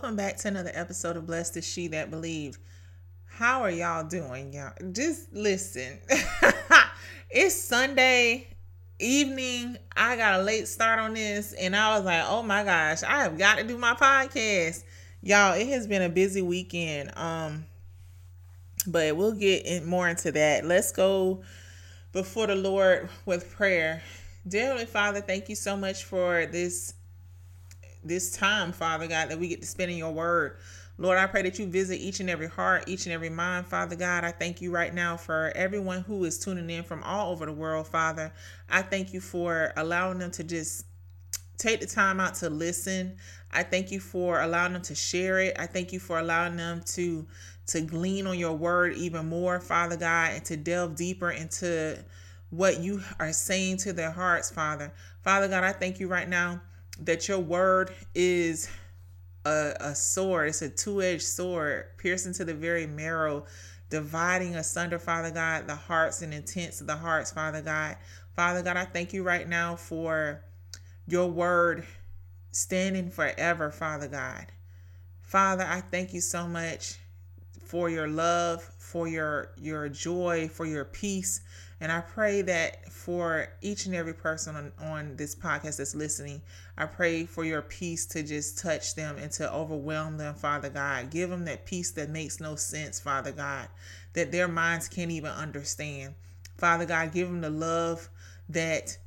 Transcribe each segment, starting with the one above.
Welcome back to another episode of Blessed is She That Believed. How are y'all doing, y'all? Just listen. it's Sunday evening. I got a late start on this, and I was like, oh my gosh, I have got to do my podcast. Y'all, it has been a busy weekend. Um, but we'll get in more into that. Let's go before the Lord with prayer. Dear Heavenly Father, thank you so much for this this time, Father God, that we get to spend in your word. Lord, I pray that you visit each and every heart, each and every mind, Father God. I thank you right now for everyone who is tuning in from all over the world, Father. I thank you for allowing them to just take the time out to listen. I thank you for allowing them to share it. I thank you for allowing them to to glean on your word even more, Father God, and to delve deeper into what you are saying to their hearts, Father. Father God, I thank you right now that your word is a, a sword, it's a two edged sword, piercing to the very marrow, dividing asunder, Father God, the hearts and intents of the hearts, Father God. Father God, I thank you right now for your word standing forever, Father God. Father, I thank you so much for your love, for your your joy, for your peace. And I pray that for each and every person on, on this podcast that's listening, I pray for your peace to just touch them and to overwhelm them, Father God. Give them that peace that makes no sense, Father God, that their minds can't even understand. Father God, give them the love that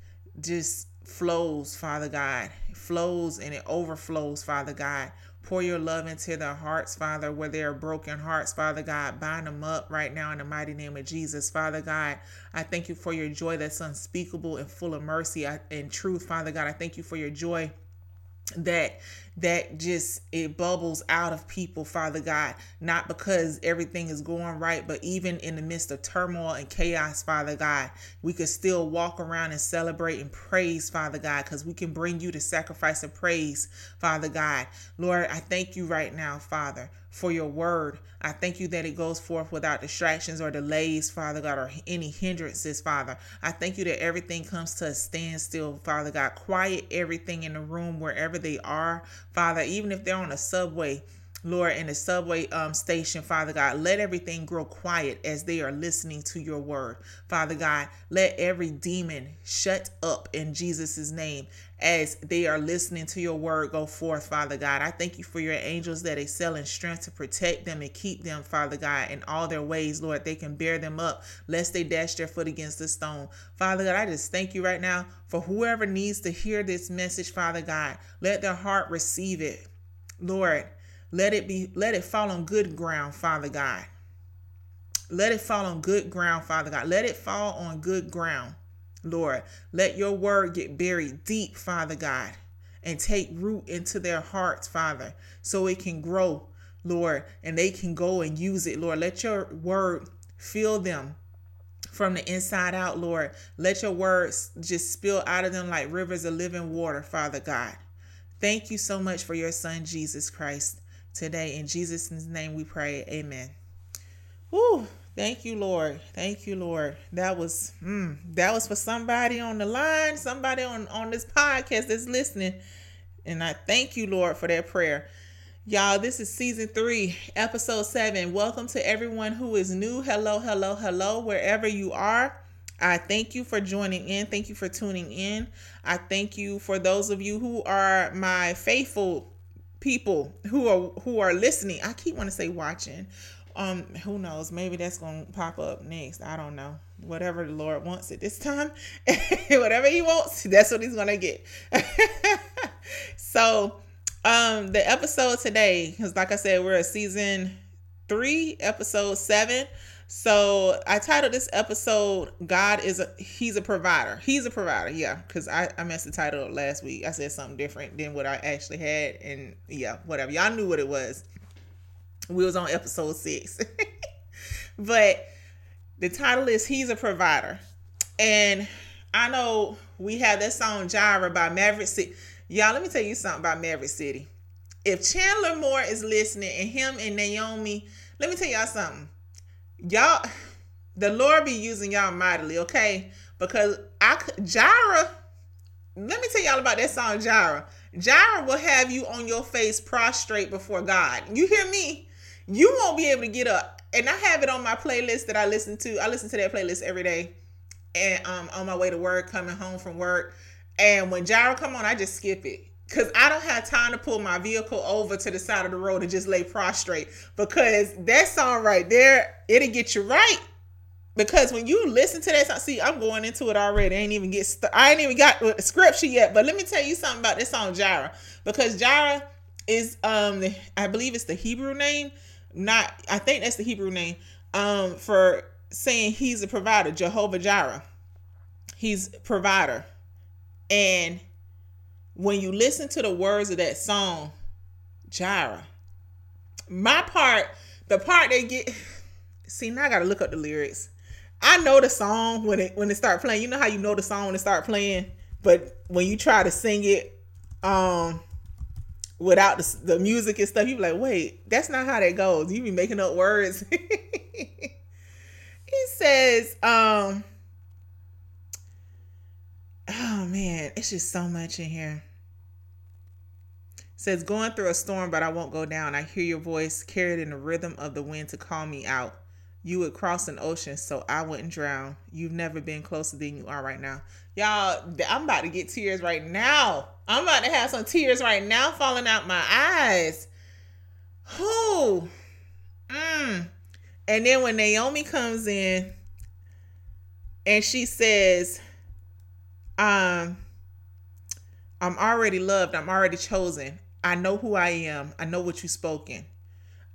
just flows, Father God, flows and it overflows, Father God. Pour your love into their hearts, Father, where they are broken hearts, Father God. Bind them up right now in the mighty name of Jesus, Father God. I thank you for your joy that's unspeakable and full of mercy uh, and truth, Father God. I thank you for your joy that that just it bubbles out of people father god. Not because everything is going right but even in the midst of turmoil and chaos father god we could still walk around and celebrate and praise father god because we can bring you the sacrifice of praise father god. Lord i thank you right now father for your word. I thank you that it goes forth without distractions or delays, Father God, or any hindrances, Father. I thank you that everything comes to a standstill, Father God. Quiet everything in the room wherever they are, Father, even if they're on a subway. Lord, in the subway um, station, Father God, let everything grow quiet as they are listening to your word. Father God, let every demon shut up in Jesus' name as they are listening to your word go forth, Father God. I thank you for your angels that excel in strength to protect them and keep them, Father God, in all their ways, Lord. They can bear them up lest they dash their foot against the stone. Father God, I just thank you right now for whoever needs to hear this message, Father God. Let their heart receive it. Lord, let it be let it fall on good ground, Father God. Let it fall on good ground, Father God. Let it fall on good ground. Lord. Let your word get buried deep, Father God, and take root into their hearts, Father, so it can grow, Lord, and they can go and use it, Lord. Let your word fill them from the inside out, Lord. Let your words just spill out of them like rivers of living water, Father God. Thank you so much for your son, Jesus Christ, today. In Jesus' name we pray. Amen. Woo. Thank you, Lord. Thank you, Lord. That was mm, that was for somebody on the line, somebody on on this podcast that's listening. And I thank you, Lord, for that prayer. Y'all, this is season three, episode seven. Welcome to everyone who is new. Hello, hello, hello, wherever you are. I thank you for joining in. Thank you for tuning in. I thank you for those of you who are my faithful people who are who are listening. I keep want to say watching, um who knows? Maybe that's gonna pop up next. I don't know. Whatever the lord wants at this time whatever he wants that's what he's gonna get. So um the episode today because like i said we're at season three episode seven so i titled this episode god is a he's a provider he's a provider yeah because I, I messed the title last week i said something different than what i actually had and yeah whatever y'all knew what it was we was on episode six. but the title is He's a Provider. And I know we have that song Jireh by Maverick City. Y'all, let me tell you something about Maverick City. If Chandler Moore is listening and him and Naomi, let me tell y'all something. Y'all, the Lord be using y'all mightily, okay? Because I Jireh, let me tell y'all about that song Jireh. Jireh will have you on your face prostrate before God. You hear me? You won't be able to get up. And I have it on my playlist that I listen to. I listen to that playlist every day. And um on my way to work, coming home from work. And when Jireh come on, I just skip it. Cause I don't have time to pull my vehicle over to the side of the road and just lay prostrate. Because that song right there, it'll get you right because when you listen to that song, see, I'm going into it already. I ain't even get st- I ain't even got the scripture yet. But let me tell you something about this song, Jireh, because Jireh is um I believe it's the Hebrew name, not I think that's the Hebrew name um for saying he's a provider, Jehovah Jireh. He's provider, and when you listen to the words of that song, Jireh, my part, the part they get. See, now I gotta look up the lyrics I know the song when it when it start playing. You know how you know the song when it start playing, but when you try to sing it, um, without the, the music and stuff, you be like, wait, that's not how that goes. You be making up words. he says, um, oh man, it's just so much in here. says going through a storm, but I won't go down. I hear your voice carried in the rhythm of the wind to call me out. You would cross an ocean so I wouldn't drown. You've never been closer than you are right now. Y'all, I'm about to get tears right now. I'm about to have some tears right now falling out my eyes. Who? Mm. And then when Naomi comes in and she says, um, I'm already loved. I'm already chosen. I know who I am. I know what you've spoken.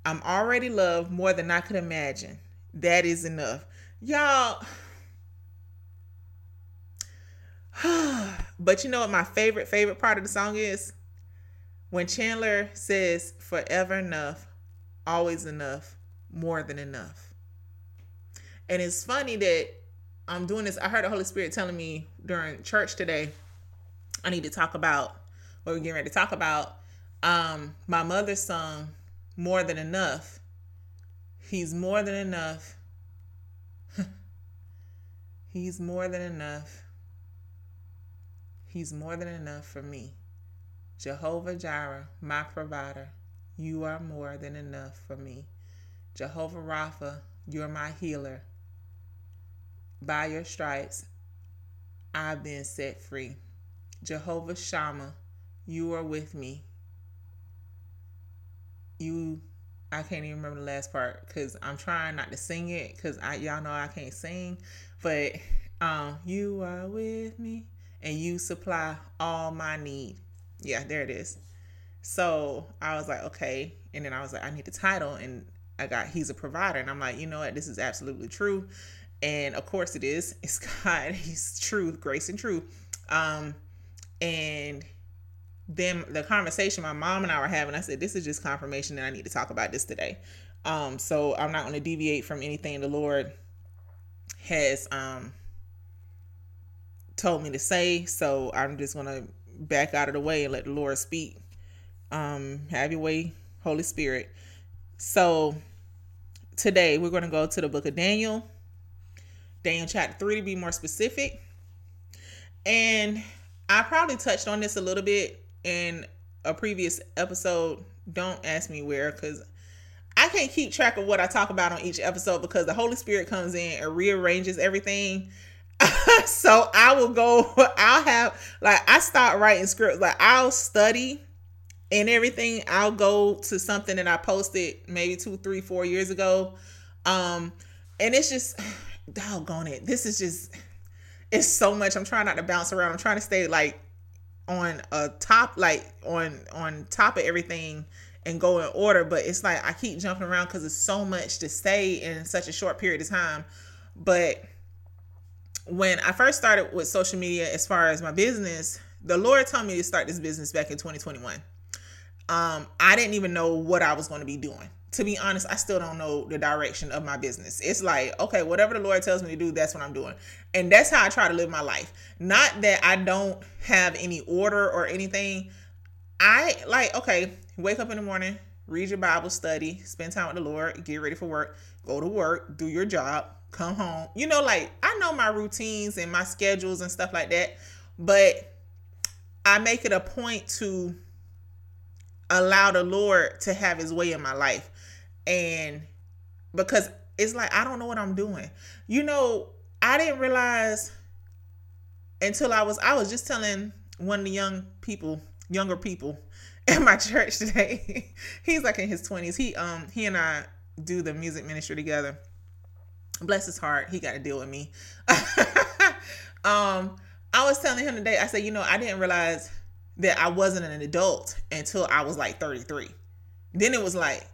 I'm already loved more than I could imagine that is enough. Y'all, but you know what my favorite, favorite part of the song is? When Chandler says, forever enough, always enough, more than enough. And it's funny that I'm doing this. I heard the Holy Spirit telling me during church today, I need to talk about what we're getting ready to talk about. Um, my mother's song, More Than Enough He's more than enough. He's more than enough. He's more than enough for me. Jehovah Jireh, my provider, you are more than enough for me. Jehovah Rapha, you're my healer. By your stripes, I've been set free. Jehovah Shammah, you are with me. You I can't even remember the last part because I'm trying not to sing it because I y'all know I can't sing. But um, you are with me and you supply all my need. Yeah, there it is. So I was like, okay, and then I was like, I need the title, and I got he's a provider, and I'm like, you know what, this is absolutely true, and of course it is. It's God, He's truth, grace, and truth. Um, and then the conversation my mom and I were having, I said, This is just confirmation that I need to talk about this today. Um, so I'm not going to deviate from anything the Lord has um told me to say. So I'm just gonna back out of the way and let the Lord speak. Um, have your way, Holy Spirit. So today we're gonna go to the book of Daniel, Daniel chapter three to be more specific. And I probably touched on this a little bit in a previous episode. Don't ask me where because I can't keep track of what I talk about on each episode because the Holy Spirit comes in and rearranges everything. so I will go, I'll have, like, I start writing scripts, like, I'll study and everything. I'll go to something that I posted maybe two, three, four years ago. Um, and it's just, doggone it. This is just, it's so much. I'm trying not to bounce around. I'm trying to stay like on a top like on on top of everything and go in order but it's like i keep jumping around because it's so much to say in such a short period of time but when i first started with social media as far as my business the lord told me to start this business back in 2021 um i didn't even know what i was going to be doing to be honest, I still don't know the direction of my business. It's like, okay, whatever the Lord tells me to do, that's what I'm doing. And that's how I try to live my life. Not that I don't have any order or anything. I like, okay, wake up in the morning, read your Bible, study, spend time with the Lord, get ready for work, go to work, do your job, come home. You know, like I know my routines and my schedules and stuff like that. But I make it a point to allow the Lord to have his way in my life. And because it's like I don't know what I'm doing. You know, I didn't realize until I was I was just telling one of the young people, younger people at my church today. He's like in his 20s. He um he and I do the music ministry together. Bless his heart, he got to deal with me. um I was telling him today, I said, you know, I didn't realize that I wasn't an adult until I was like 33. Then it was like,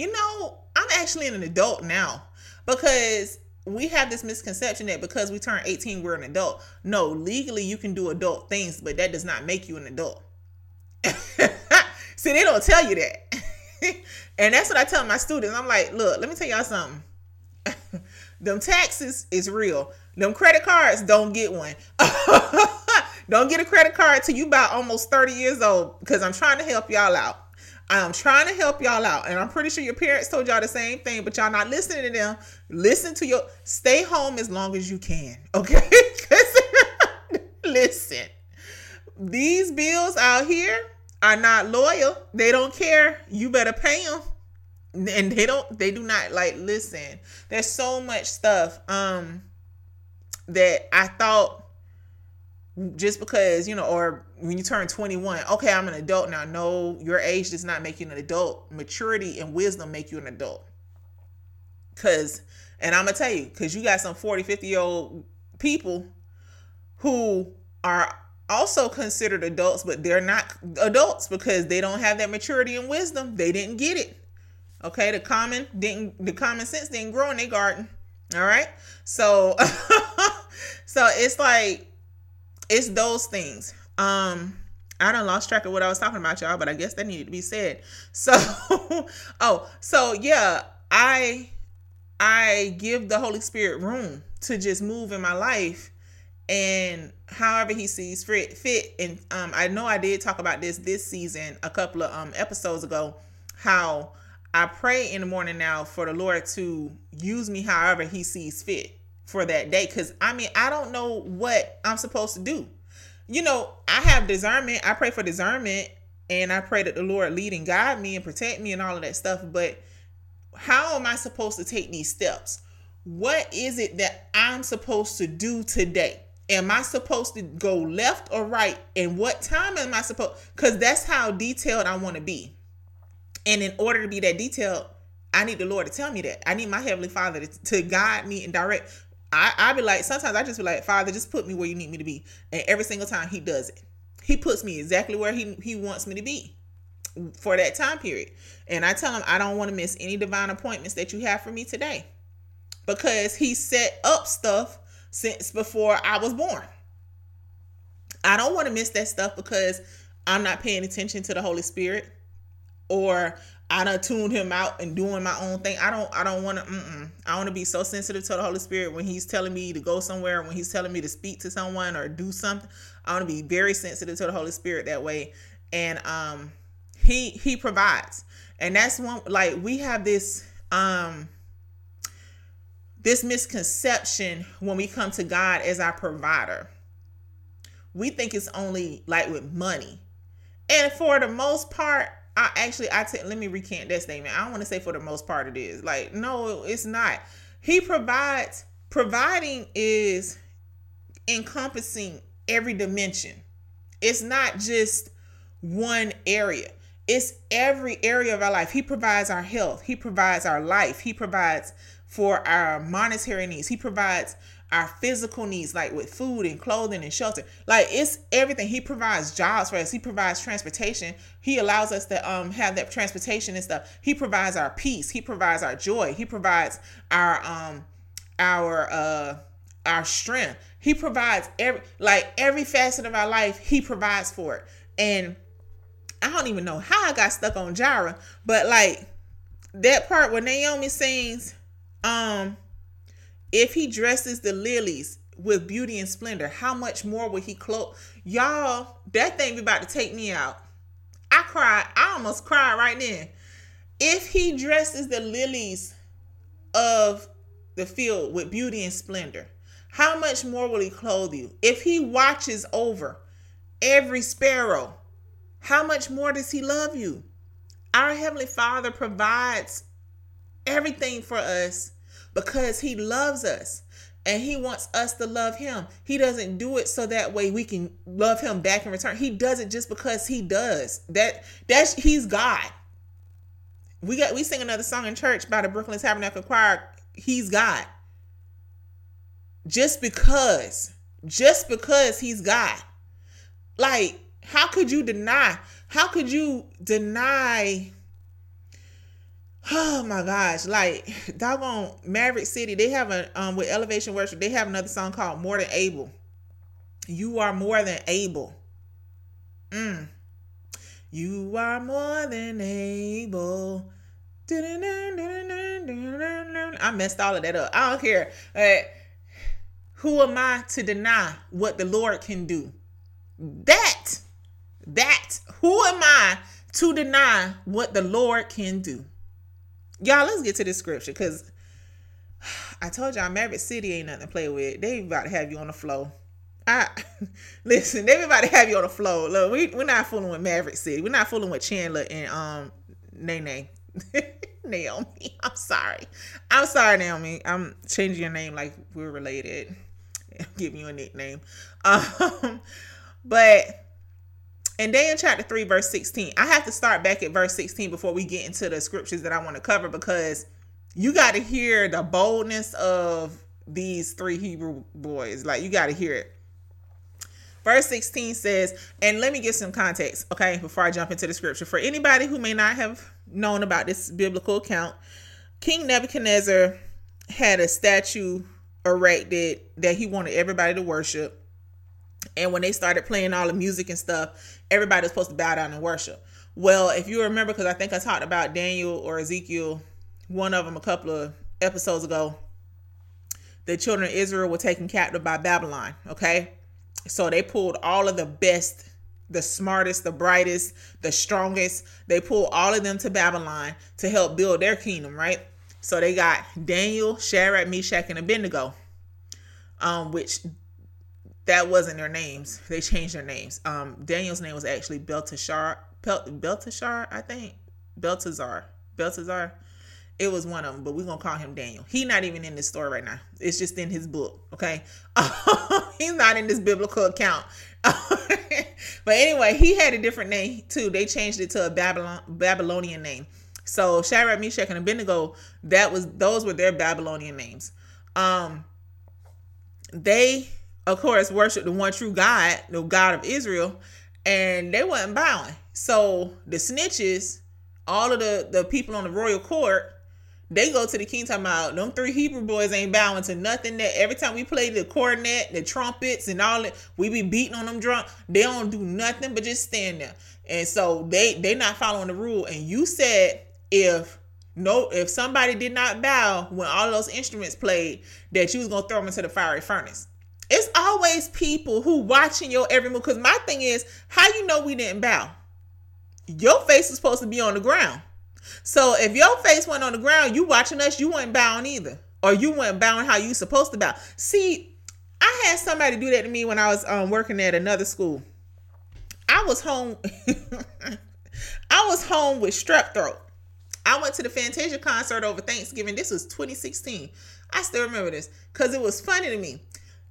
you know, I'm actually an adult now because we have this misconception that because we turn 18 we're an adult. No legally you can do adult things but that does not make you an adult. See they don't tell you that. And that's what i tell my students. I'm like look let me tell y'all something. Them taxes is real. Them credit cards don't get one. Don't get a credit card till you about almost 30 years old because i'm trying to help y'all out I'm trying to help y'all out. And I'm pretty sure your parents told y'all the same thing, but y'all not listening to them. Listen to your stay home as long as you can. Okay? listen. These bills out here are not loyal. They don't care. You better pay them. And they don't they do not like listen. There's so much stuff um that I thought just because you know or when you turn 21 okay i'm an adult now. No your age does not make you an adult. Maturity and wisdom make you an adult. Because and i'm gonna tell you because you got some 40 50 year old people who are also considered adults but they're not adults because they don't have that maturity and wisdom. They didn't get it. Okay the common didn't the common sense didn't grow in their garden. All right? So so it's like it's those things. Um, I don't lost track of what I was talking about, y'all, but I guess that needed to be said. So, oh, so yeah, I I give the Holy Spirit room to just move in my life and however he sees fit fit and um I know I did talk about this this season a couple of um episodes ago how I pray in the morning now for the Lord to use me however he sees fit for that day because I mean, I don't know what I'm supposed to do. You know, I have discernment. I pray for discernment and I pray that the Lord lead and guide me and protect me and all of that stuff. But how am I supposed to take these steps? What is it that I'm supposed to do today? Am I supposed to go left or right? And what time am I supposed? Because that's how detailed I want to be. And in order to be that detailed, I need the Lord to tell me that. I need my Heavenly Father to, to guide me and direct. I, I be like, sometimes I just be like, Father, just put me where you need me to be. And every single time he does it. He puts me exactly where he, he wants me to be for that time period. And I tell him I don't want to miss any divine appointments that you have for me today. Because he set up stuff since before I was born. I don't want to miss that stuff because I'm not paying attention to the Holy Spirit or I done tuned him out and doing my own thing. I don't I don't want to I want to be so sensitive to the Holy Spirit when he's telling me to go somewhere, when he's telling me to speak to someone or do something. I want to be very sensitive to the Holy Spirit that way. And um he he provides. And that's one like we have this um this misconception when we come to God as our provider. We think it's only like with money. And for the most part, I actually I take let me recant that statement. I don't want to say for the most part it is. Like, no, it's not. He provides providing is encompassing every dimension. It's not just one area. It's every area of our life. He provides our health. He provides our life. He provides for our monetary needs. He provides our physical needs, like with food and clothing and shelter. Like it's everything. He provides jobs for us. He provides transportation. He allows us to um have that transportation and stuff. He provides our peace. He provides our joy. He provides our um our uh our strength. He provides every like every facet of our life. He provides for it. And I don't even know how I got stuck on Jireh, but like that part where Naomi sings, um, if he dresses the lilies with beauty and splendor, how much more will he clothe? Y'all, that thing be about to take me out. I cried. I almost cried right then. If he dresses the lilies of the field with beauty and splendor, how much more will he clothe you? If he watches over every sparrow. How much more does he love you? Our Heavenly Father provides everything for us because he loves us and he wants us to love him. He doesn't do it so that way we can love him back in return. He does it just because he does. That that's he's God. We got we sing another song in church by the Brooklyn Tabernacle Choir. He's God. Just because, just because he's God. Like, how could you deny? How could you deny? Oh my gosh, like doggone Maverick City, they have a um with Elevation Worship, they have another song called More Than Able. You are more than able. Mm. You are more than able. I messed all of that up. I don't care. Uh, who am I to deny what the Lord can do? That, that, who am I to deny what the Lord can do? Y'all, let's get to this scripture because I told y'all Maverick City ain't nothing to play with. They about to have you on the floor. I listen, they about to have you on the floor. Look, we we're not fooling with Maverick City. We're not fooling with Chandler and um Nene. Naomi. I'm sorry. I'm sorry, Naomi. I'm changing your name like we're related. giving you a nickname. Um, but in Daniel chapter 3, verse 16, I have to start back at verse 16 before we get into the scriptures that I want to cover because you got to hear the boldness of these three Hebrew boys. Like, you got to hear it. Verse 16 says, and let me give some context, okay, before I jump into the scripture. For anybody who may not have known about this biblical account, King Nebuchadnezzar had a statue erected that he wanted everybody to worship. And when they started playing all the music and stuff, everybody was supposed to bow down and worship. Well, if you remember, because I think I talked about Daniel or Ezekiel, one of them a couple of episodes ago, the children of Israel were taken captive by Babylon. Okay. So they pulled all of the best, the smartest, the brightest, the strongest. They pulled all of them to Babylon to help build their kingdom, right? So they got Daniel, Shadrach, Meshach, and Abednego, um, which that wasn't their names. They changed their names. Um, Daniel's name was actually Belteshazzar. Belteshazzar, I think. Belteshazzar. Belteshazzar. It was one of them, but we're gonna call him Daniel. He's not even in this story right now. It's just in his book. Okay, he's not in this biblical account. but anyway, he had a different name too. They changed it to a Babylon Babylonian name. So Shadrach, Meshach, and Abednego, that was those were their Babylonian names. Um, they of course worship the one true God, the God of Israel, and they wasn't bowing. So the snitches, all of the the people on the royal court, they go to the king talking about them three Hebrew boys ain't bowing to nothing. That every time we play the cornet, the trumpets, and all that, we be beating on them drunk. They don't do nothing but just stand there. And so they they not following the rule. And you said if no if somebody did not bow when all those instruments played that you was gonna throw them into the fiery furnace it's always people who watching your every move. Because my thing is how you know we didn't bow? Your face is supposed to be on the ground. So if your face went on the ground you watching us you weren't bowing either. Or you weren't bowing how you supposed to bow. See i had somebody do that to me when i was um, working at another school. I was home i was home with strep throat. I went to the Fantasia concert over Thanksgiving. This was 2016. I still remember this because it was funny to me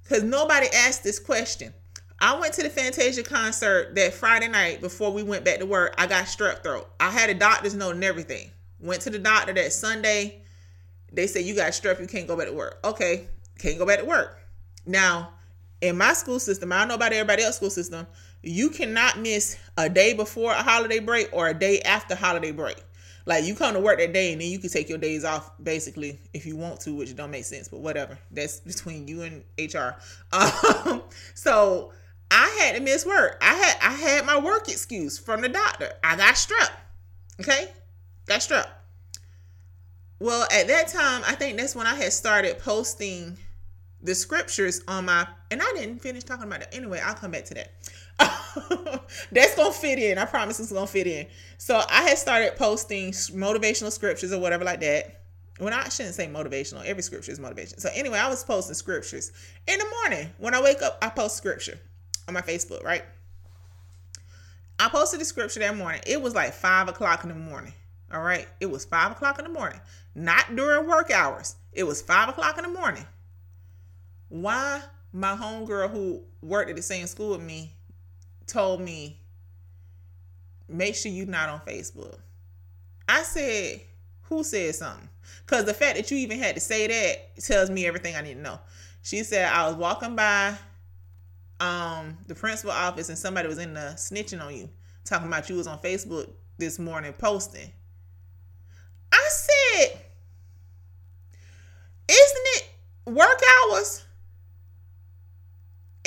because nobody asked this question. I went to the Fantasia concert that Friday night before we went back to work. I got strep throat. I had a doctor's note and everything. Went to the doctor that Sunday. They said, You got strep, you can't go back to work. Okay, can't go back to work. Now, in my school system, I don't know about everybody else's school system, you cannot miss a day before a holiday break or a day after holiday break. Like you come to work that day and then you can take your days off basically if you want to, which don't make sense, but whatever. That's between you and HR. Um, so I had to miss work. I had I had my work excuse from the doctor. I got struck. Okay? Got struck. Well, at that time, I think that's when I had started posting the scriptures on my and I didn't finish talking about it. Anyway, I'll come back to that. That's gonna fit in. I promise it's gonna fit in. So I had started posting motivational scriptures or whatever like that. When I shouldn't say motivational, every scripture is motivation. So anyway, I was posting scriptures in the morning. When I wake up, I post scripture on my Facebook, right? I posted the scripture that morning. It was like five o'clock in the morning. All right. It was five o'clock in the morning. Not during work hours. It was five o'clock in the morning. Why my homegirl who worked at the same school with me told me, make sure you're not on Facebook. I said, who said something? Because the fact that you even had to say that tells me everything I need to know. She said, I was walking by um the principal office and somebody was in the snitching on you, talking about you was on Facebook this morning posting. I said, isn't it work hours?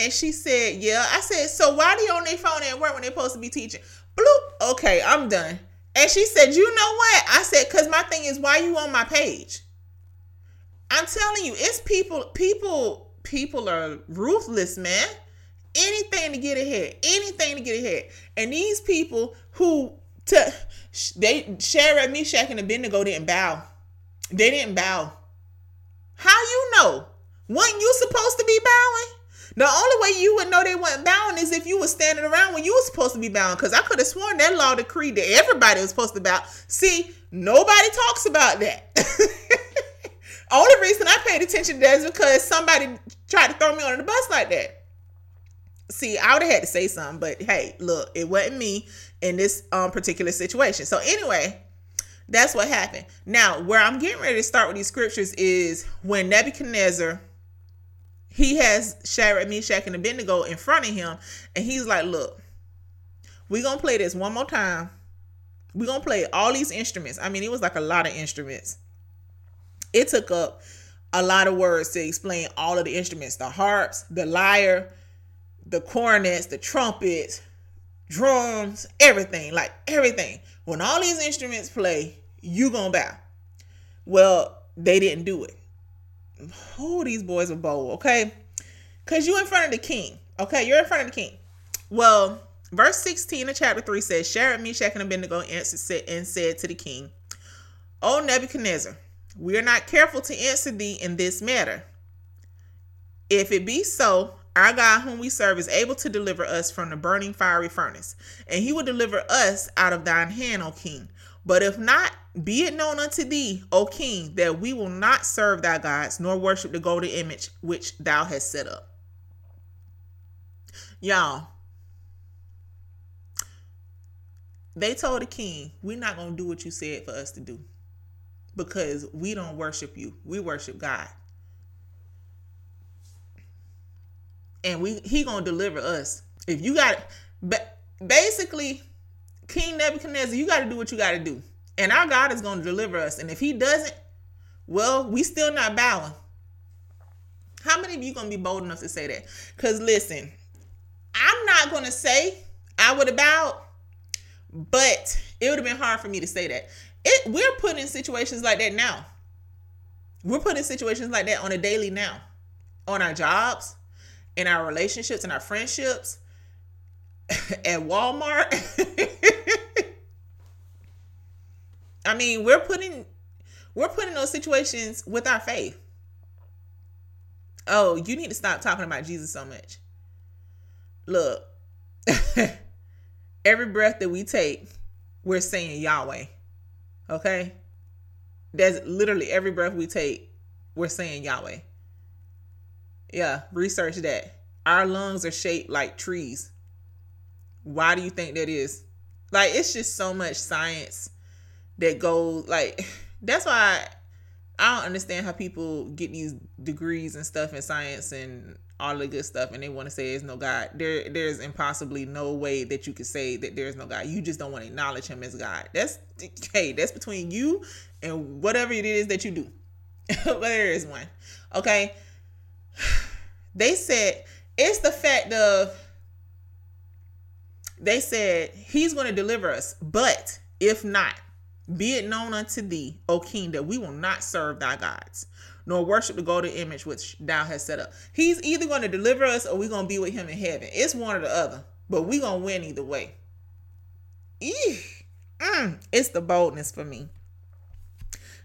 And she said, Yeah. I said, So why you on their phone at work when they're supposed to be teaching? Bloop. Okay, I'm done. And she said, You know what? I said, Because my thing is, why you on my page? I'm telling you, it's people, people, people are ruthless, man. Anything to get ahead, anything to get ahead. And these people who to they Shadrach, Meshach, and Abednego didn't bow. They didn't bow. How you know? Wasn't you supposed to be bowing? The only way you would know they weren't bound is if you were standing around when you were supposed to be bound. Because I could have sworn that law decreed that everybody was supposed to bow. See, nobody talks about that. only reason I paid attention to that is because somebody tried to throw me under the bus like that. See, I would have had to say something, but hey, look, it wasn't me in this um, particular situation. So anyway, that's what happened. Now, where I'm getting ready to start with these scriptures is when Nebuchadnezzar he has Shadrach, Meshach, and Abednego in front of him, and he's like, "Look, we're gonna play this one more time. We're gonna play all these instruments. I mean, it was like a lot of instruments. It took up a lot of words to explain all of the instruments: the harps, the lyre, the cornets, the trumpets, drums, everything. Like everything. When all these instruments play, you gonna bow. Well, they didn't do it oh, these boys were bold, okay? Because you in front of the king, okay? You're in front of the king. Well, verse 16 of chapter 3 says, Shadrach, Meshach, and Abednego answered and said to the king, O Nebuchadnezzar, we are not careful to answer thee in this matter. If it be so, our God, whom we serve, is able to deliver us from the burning fiery furnace, and he will deliver us out of thine hand, O king. But if not, be it known unto thee, O king, that we will not serve thy gods, nor worship the golden image which thou hast set up. Y'all, they told the king, We're not going to do what you said for us to do because we don't worship you, we worship God. And we he gonna deliver us. If you got but basically King Nebuchadnezzar, you got to do what you got to do. And our God is going to deliver us. And if he doesn't, well, we still not bowing. How many of you going to be bold enough to say that? Because listen, I'm not going to say I would have bowed, but it would have been hard for me to say that. It, we're put in situations like that now. We're put in situations like that on a daily now, on our jobs, in our relationships, in our friendships, at Walmart. I mean, we're putting we're putting those situations with our faith. Oh, you need to stop talking about Jesus so much. Look, every breath that we take, we're saying Yahweh. Okay? That's literally every breath we take, we're saying Yahweh. Yeah, research that. Our lungs are shaped like trees. Why do you think that is? Like, it's just so much science that goes like that's why I don't understand how people get these degrees and stuff in science and all the good stuff and they want to say there's no God. There there's impossibly no way that you could say that there's no God. You just don't want to acknowledge him as God. That's hey, that's between you and whatever it is that you do. but there is one. Okay. They said it's the fact of they said he's going to deliver us, but if not, be it known unto thee, O king, that we will not serve thy gods, nor worship the golden image which thou hast set up. He's either going to deliver us or we're going to be with him in heaven. It's one or the other, but we're going to win either way. Eesh. Mm, it's the boldness for me.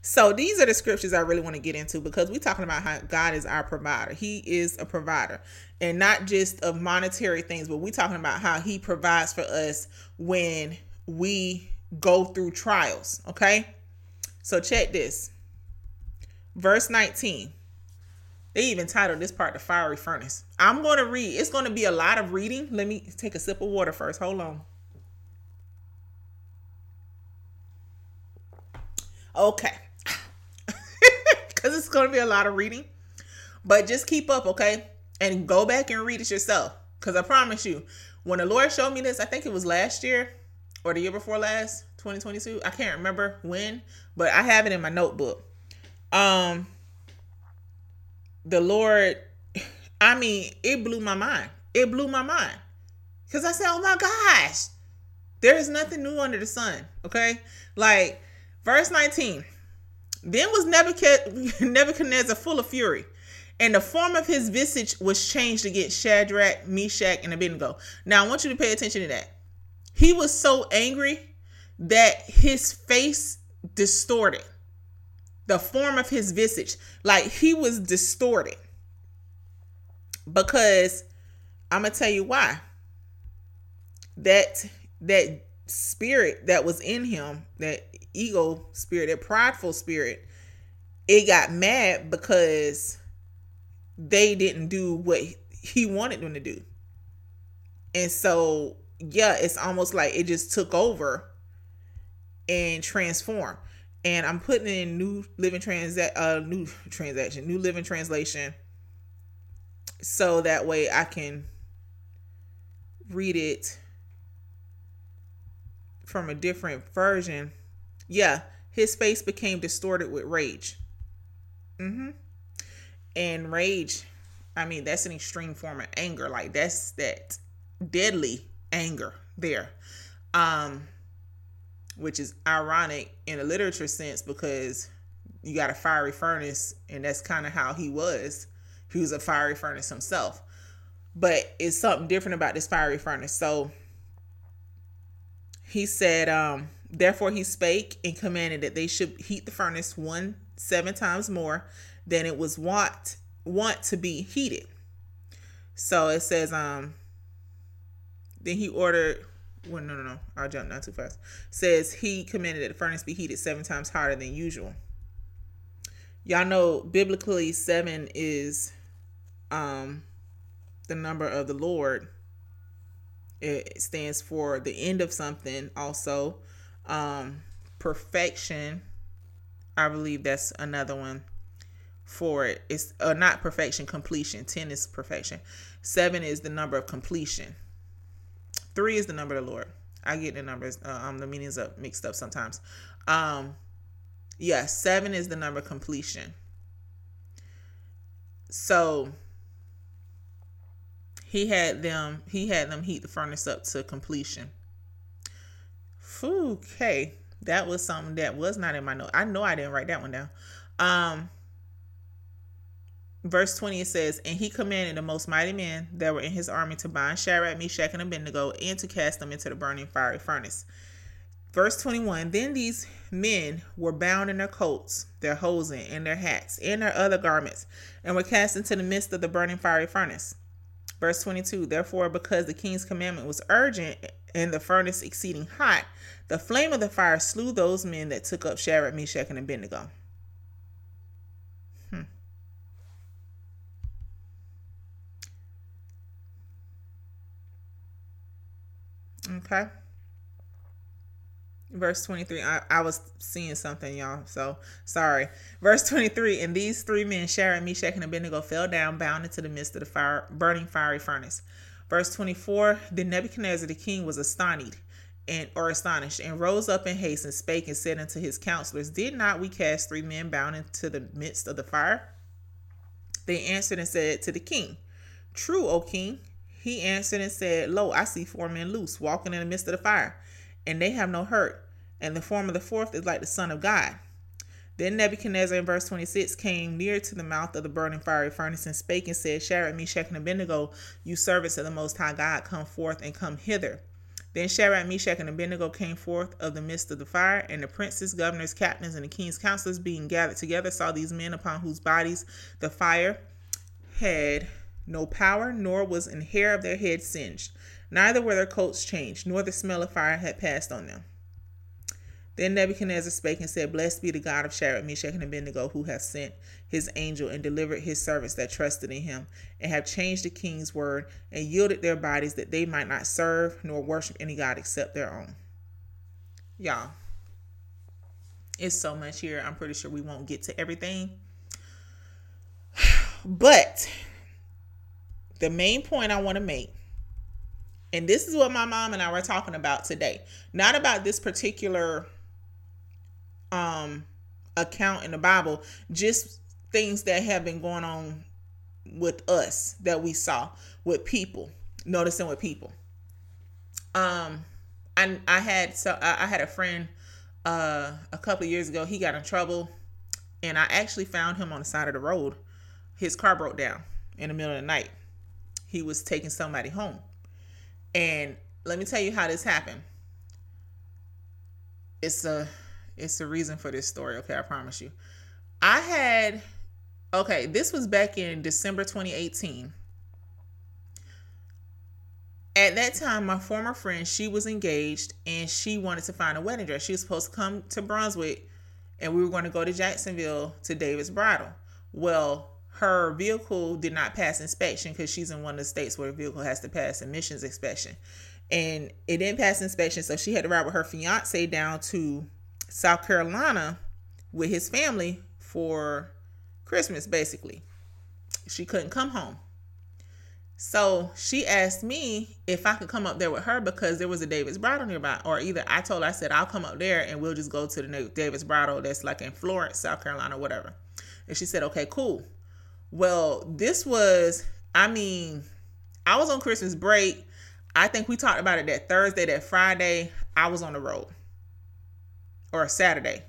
So these are the scriptures I really want to get into because we're talking about how God is our provider. He is a provider. And not just of monetary things, but we're talking about how he provides for us when we go through trials. Okay. So check this. Verse 19. They even titled this part the fiery furnace. I'm going to read. It's going to be a lot of reading. Let me take a sip of water first. Hold on. Okay. Because it's going to be a lot of reading. But just keep up, okay? And go back and read it yourself. Because I promise you, when the Lord showed me this, I think it was last year or the year before last, 2022. I can't remember when, but I have it in my notebook. Um, the Lord, I mean, it blew my mind. It blew my mind. Because I said, oh my gosh, there is nothing new under the sun. Okay. Like, verse 19 Then was Nebuchadnezzar full of fury, and the form of his visage was changed against Shadrach, Meshach, and Abednego. Now, I want you to pay attention to that. He was so angry that his face distorted the form of his visage. Like he was distorted. Because I'm gonna tell you why. That that spirit that was in him, that ego spirit, that prideful spirit, it got mad because they didn't do what he wanted them to do. And so, yeah, it's almost like it just took over and transformed and I'm putting in new living transa- uh new transaction, new living translation so that way I can read it from a different version. Yeah, his face became distorted with rage. Mm-hmm. And rage, I mean, that's an extreme form of anger. Like that's that deadly anger there. Um which is ironic in a literature sense because you got a fiery furnace, and that's kind of how he was. He was a fiery furnace himself. But it's something different about this fiery furnace. So he said, um, Therefore he spake and commanded that they should heat the furnace one seven times more than it was wont want to be heated. So it says, um, then he ordered well, no, no, no. I'll jump not too fast. Says he commanded that the furnace be heated seven times harder than usual. Y'all know biblically seven is um the number of the Lord. It stands for the end of something also. Um perfection. I believe that's another one for it. It's uh, not perfection, completion. 10 is perfection. 7 is the number of completion. Three is the number of the Lord. I get the numbers, uh, um, the meanings up mixed up sometimes. Um, yeah, seven is the number completion. So he had them, he had them heat the furnace up to completion. Okay, that was something that was not in my note. I know I didn't write that one down. Um, verse 20 it says and he commanded the most mighty men that were in his army to bind shadrach meshach and abednego and to cast them into the burning fiery furnace. Verse 21 then these men were bound in their coats their hosen and their hats and their other garments and were cast into the midst of the burning fiery furnace. Verse 22 therefore because the king's commandment was urgent and the furnace exceeding hot the flame of the fire slew those men that took up shadrach meshach and abednego Okay. Verse 23. I, I was seeing something, y'all. So sorry. Verse 23. And these three men, Shadrach, Meshach, and Abednego, fell down, bound into the midst of the fire, burning fiery furnace. Verse 24. Then Nebuchadnezzar the king was astonished and or astonished and rose up in haste and spake and said unto his counselors, Did not we cast three men bound into the midst of the fire? They answered and said to the king, True, O king. He answered and said, Lo, I see four men loose, walking in the midst of the fire, and they have no hurt. And the form of the fourth is like the Son of God. Then Nebuchadnezzar in verse 26 came near to the mouth of the burning fiery furnace and spake and said, Shadrach, Meshach, and Abednego, you servants of the Most High God, come forth and come hither. Then Shadrach, Meshach, and Abednego came forth of the midst of the fire, and the princes, governors, captains, and the king's counselors, being gathered together, saw these men upon whose bodies the fire had no power, nor was an hair of their head singed. Neither were their coats changed, nor the smell of fire had passed on them. Then Nebuchadnezzar spake and said, Blessed be the God of Shadrach, Meshach, and Abednego, who hath sent his angel and delivered his servants that trusted in him, and have changed the king's word, and yielded their bodies that they might not serve nor worship any God except their own. Y'all, it's so much here. I'm pretty sure we won't get to everything. But the main point I want to make and this is what my mom and I were talking about today. Not about this particular um account in the Bible, just things that have been going on with us that we saw with people, noticing with people. Um I I had so I had a friend uh a couple years ago, he got in trouble and I actually found him on the side of the road. His car broke down in the middle of the night. He was taking somebody home. And let me tell you how this happened. It's a it's a reason for this story, okay? I promise you. I had okay, this was back in December 2018. At that time, my former friend, she was engaged and she wanted to find a wedding dress. She was supposed to come to Brunswick and we were going to go to Jacksonville to David's Bridal. Well, her vehicle did not pass inspection because she's in one of the states where the vehicle has to pass emissions inspection. And it didn't pass inspection, so she had to ride with her fiance down to South Carolina with his family for Christmas, basically. She couldn't come home. So she asked me if I could come up there with her because there was a David's Bridal nearby. Or either I told her, I said, I'll come up there and we'll just go to the David's Bridal that's like in Florence, South Carolina, whatever. And she said, okay, cool. Well, this was, I mean, I was on Christmas break. I think we talked about it that Thursday, that Friday, I was on the road. Or Saturday.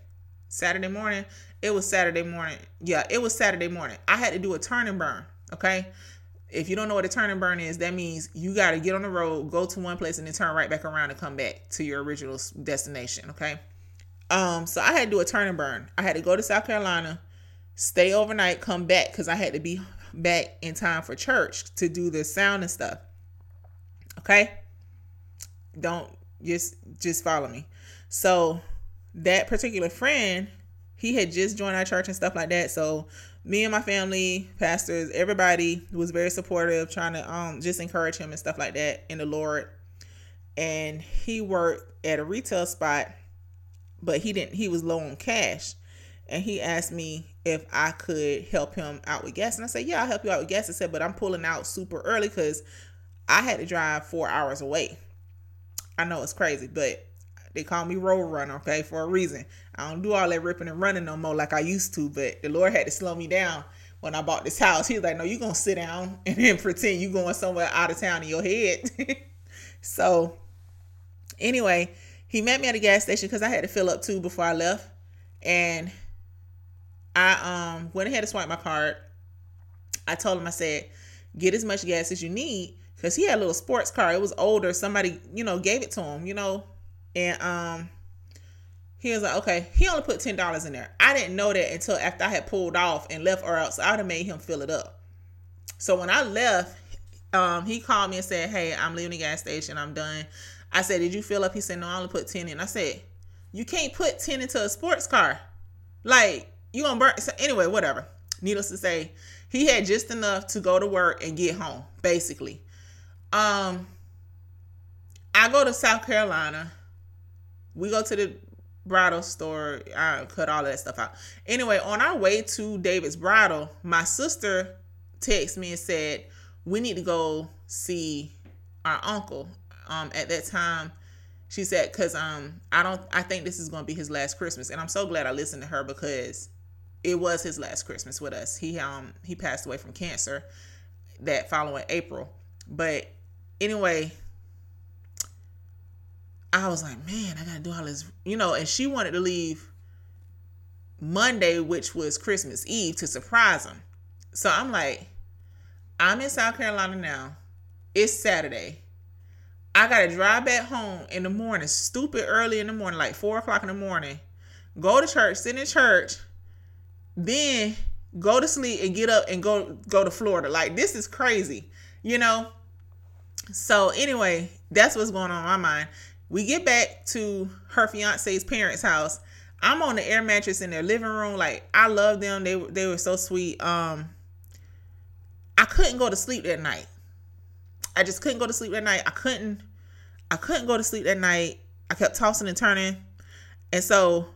Saturday morning. It was Saturday morning. Yeah, it was Saturday morning. I had to do a turn and burn. Okay. If you don't know what a turn and burn is, that means you got to get on the road, go to one place, and then turn right back around and come back to your original destination. Okay. Um, so I had to do a turn and burn. I had to go to South Carolina, stay overnight, come back because I had to be back in time for church to do the sound and stuff. Okay? Don't just just follow me. So that particular friend, he had just joined our church and stuff like that. So me and my family, pastors, everybody was very supportive, trying to um just encourage him and stuff like that in the Lord. And he worked at a retail spot, but he didn't he was low on cash and he asked me if I could help him out with gas. And I said, Yeah, I'll help you out with gas. I said, But I'm pulling out super early because I had to drive four hours away. I know it's crazy, but they call me road runner, okay, for a reason. I don't do all that ripping and running no more like I used to, but the Lord had to slow me down when I bought this house. He was like, No, you're gonna sit down and then pretend you're going somewhere out of town in your head. so anyway, he met me at a gas station because I had to fill up too before I left. And I um went ahead and swiped my card. I told him, I said, get as much gas as you need. Cause he had a little sports car. It was older. Somebody, you know, gave it to him, you know. And um he was like, okay, he only put ten dollars in there. I didn't know that until after I had pulled off and left, or else I would have made him fill it up. So when I left, um, he called me and said, Hey, I'm leaving the gas station, I'm done. I said, Did you fill up? He said, No, I only put 10 in. I said, You can't put 10 into a sports car. Like, you gonna burn so anyway whatever. Needless to say he had just enough to go to work and get home basically. Um i go to south carolina. We go to the bridal store. I cut all that stuff out. Anyway on our way to david's bridal my sister texted me and said we need to go see our uncle. Um at that time she said because um i don't i think this is going to be his last christmas and i'm so glad i listened to her because it was his last Christmas with us. He um he passed away from cancer that following April. But anyway, I was like, man, I gotta do all this, you know. And she wanted to leave Monday, which was Christmas Eve, to surprise him. So I'm like, I'm in South Carolina now. It's Saturday. I gotta drive back home in the morning, stupid early in the morning, like four o'clock in the morning. Go to church, sit in church, then go to sleep and get up and go go to Florida. Like this is crazy, you know. So anyway, that's what's going on in my mind. We get back to her fiance's parents' house. I'm on the air mattress in their living room. Like I love them. They they were so sweet. Um, I couldn't go to sleep that night. I just couldn't go to sleep that night. I couldn't. I couldn't go to sleep that night. I kept tossing and turning, and so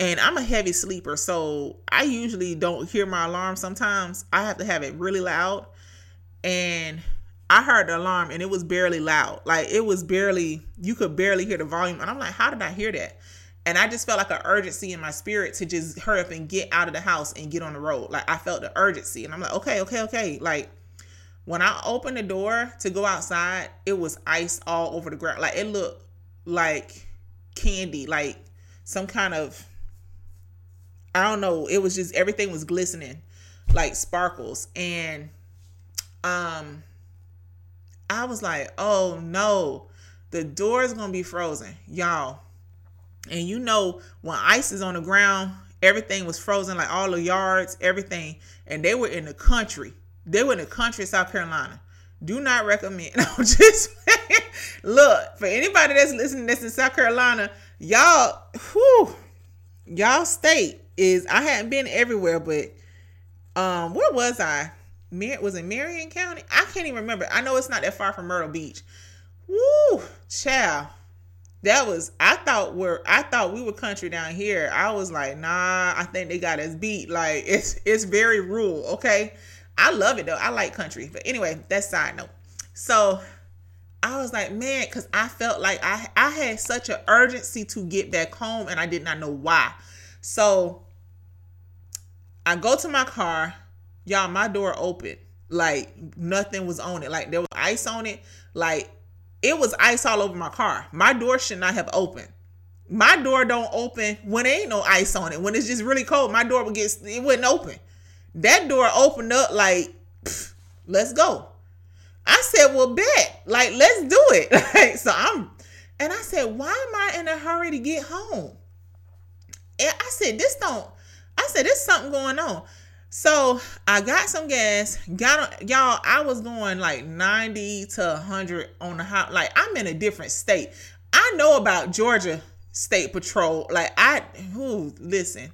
and I'm a heavy sleeper, so I usually don't hear my alarm sometimes. I have to have it really loud. And I heard the alarm and it was barely loud. Like it was barely, you could barely hear the volume. And I'm like, how did I hear that? And I just felt like an urgency in my spirit to just hurry up and get out of the house and get on the road. Like I felt the urgency. And I'm like, okay, okay, okay. Like when I opened the door to go outside, it was ice all over the ground. Like it looked like candy, like some kind of I don't know, it was just everything was glistening like sparkles and um I was like, "Oh no. The door is to be frozen." Y'all. And you know when ice is on the ground, everything was frozen like all the yards, everything. And they were in the country. They were in the country, South Carolina. Do not recommend. I'm just look for anybody that's listening that's in South Carolina, y'all, whew, y'all state is I hadn't been everywhere, but um, where was I? Mar- was it Marion County? I can't even remember. I know it's not that far from Myrtle Beach. Woo, child. That was I thought we're I thought we were country down here. I was like, nah, I think they got us beat. Like it's it's very rural, okay? I love it though. I like country. But anyway, that's side note. So I was like, man, because I felt like I I had such an urgency to get back home and I did not know why. So I go to my car, y'all, my door open. Like nothing was on it. Like there was ice on it. Like it was ice all over my car. My door should not have opened. My door don't open when there ain't no ice on it. When it's just really cold, my door would get it wouldn't open. That door opened up like, let's go. I said, well, bet. Like, let's do it. so I'm, and I said, why am I in a hurry to get home? And I said, this don't, I said, there's something going on. So I got some gas. Got on, y'all. I was going like 90 to 100 on the hot. Like I'm in a different state. I know about Georgia State Patrol. Like I, who listen,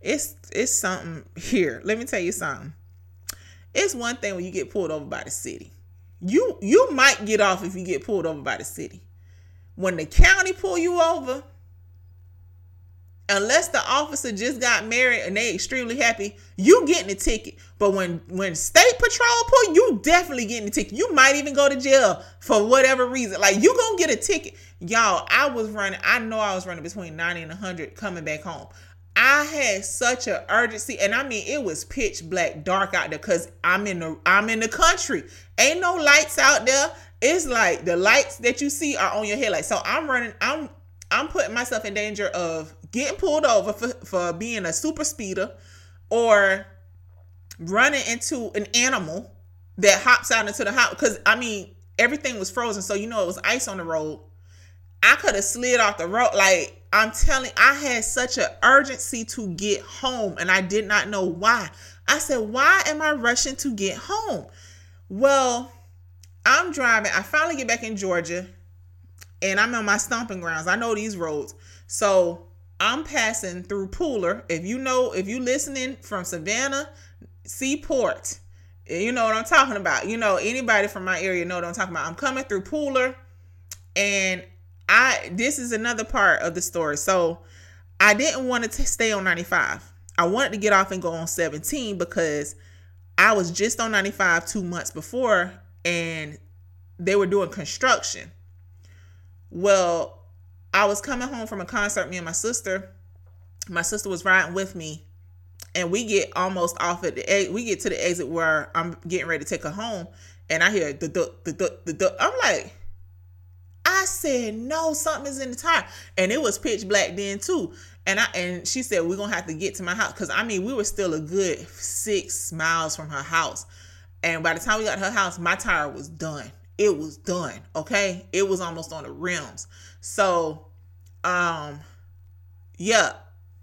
it's it's something here. Let me tell you something. It's one thing when you get pulled over by the city. You you might get off if you get pulled over by the city. When the county pull you over, unless the officer just got married and they extremely happy, you getting a ticket. But when when state patrol pull, you definitely getting a ticket. You might even go to jail for whatever reason. Like you gonna get a ticket. Y'all, I was running, I know I was running between 90 and 100 coming back home. I had such an urgency, and I mean it was pitch black, dark out there because I'm in the I'm in the country. Ain't no lights out there. It's like the lights that you see are on your head. Like so, I'm running. I'm I'm putting myself in danger of getting pulled over for, for being a super speeder or running into an animal that hops out into the house. Because, I mean, everything was frozen. So, you know, it was ice on the road. I could have slid off the road. Like, I'm telling, I had such an urgency to get home and I did not know why. I said, why am I rushing to get home? Well, I'm driving. I finally get back in Georgia and I'm on my stomping grounds. I know these roads. So I'm passing through Pooler. If you know, if you listening from Savannah, Seaport, eh, you know what I'm talking about. You know, anybody from my area know what I'm talking about. I'm coming through Pooler, and I this is another part of the story. So I didn't want to stay on 95. I wanted to get off and go on 17 because I was just on 95 two months before, and they were doing construction. Well, I was coming home from a concert, me and my sister. My sister was riding with me, and we get almost off at the we get to the exit where I'm getting ready to take her home, and I hear the the the the, I'm like, I said no, something is in the tire, and it was pitch black then too. And I and she said we're gonna have to get to my house because I mean we were still a good six miles from her house, and by the time we got her house, my tire was done it was done. Okay. It was almost on the rims. So, um, yeah.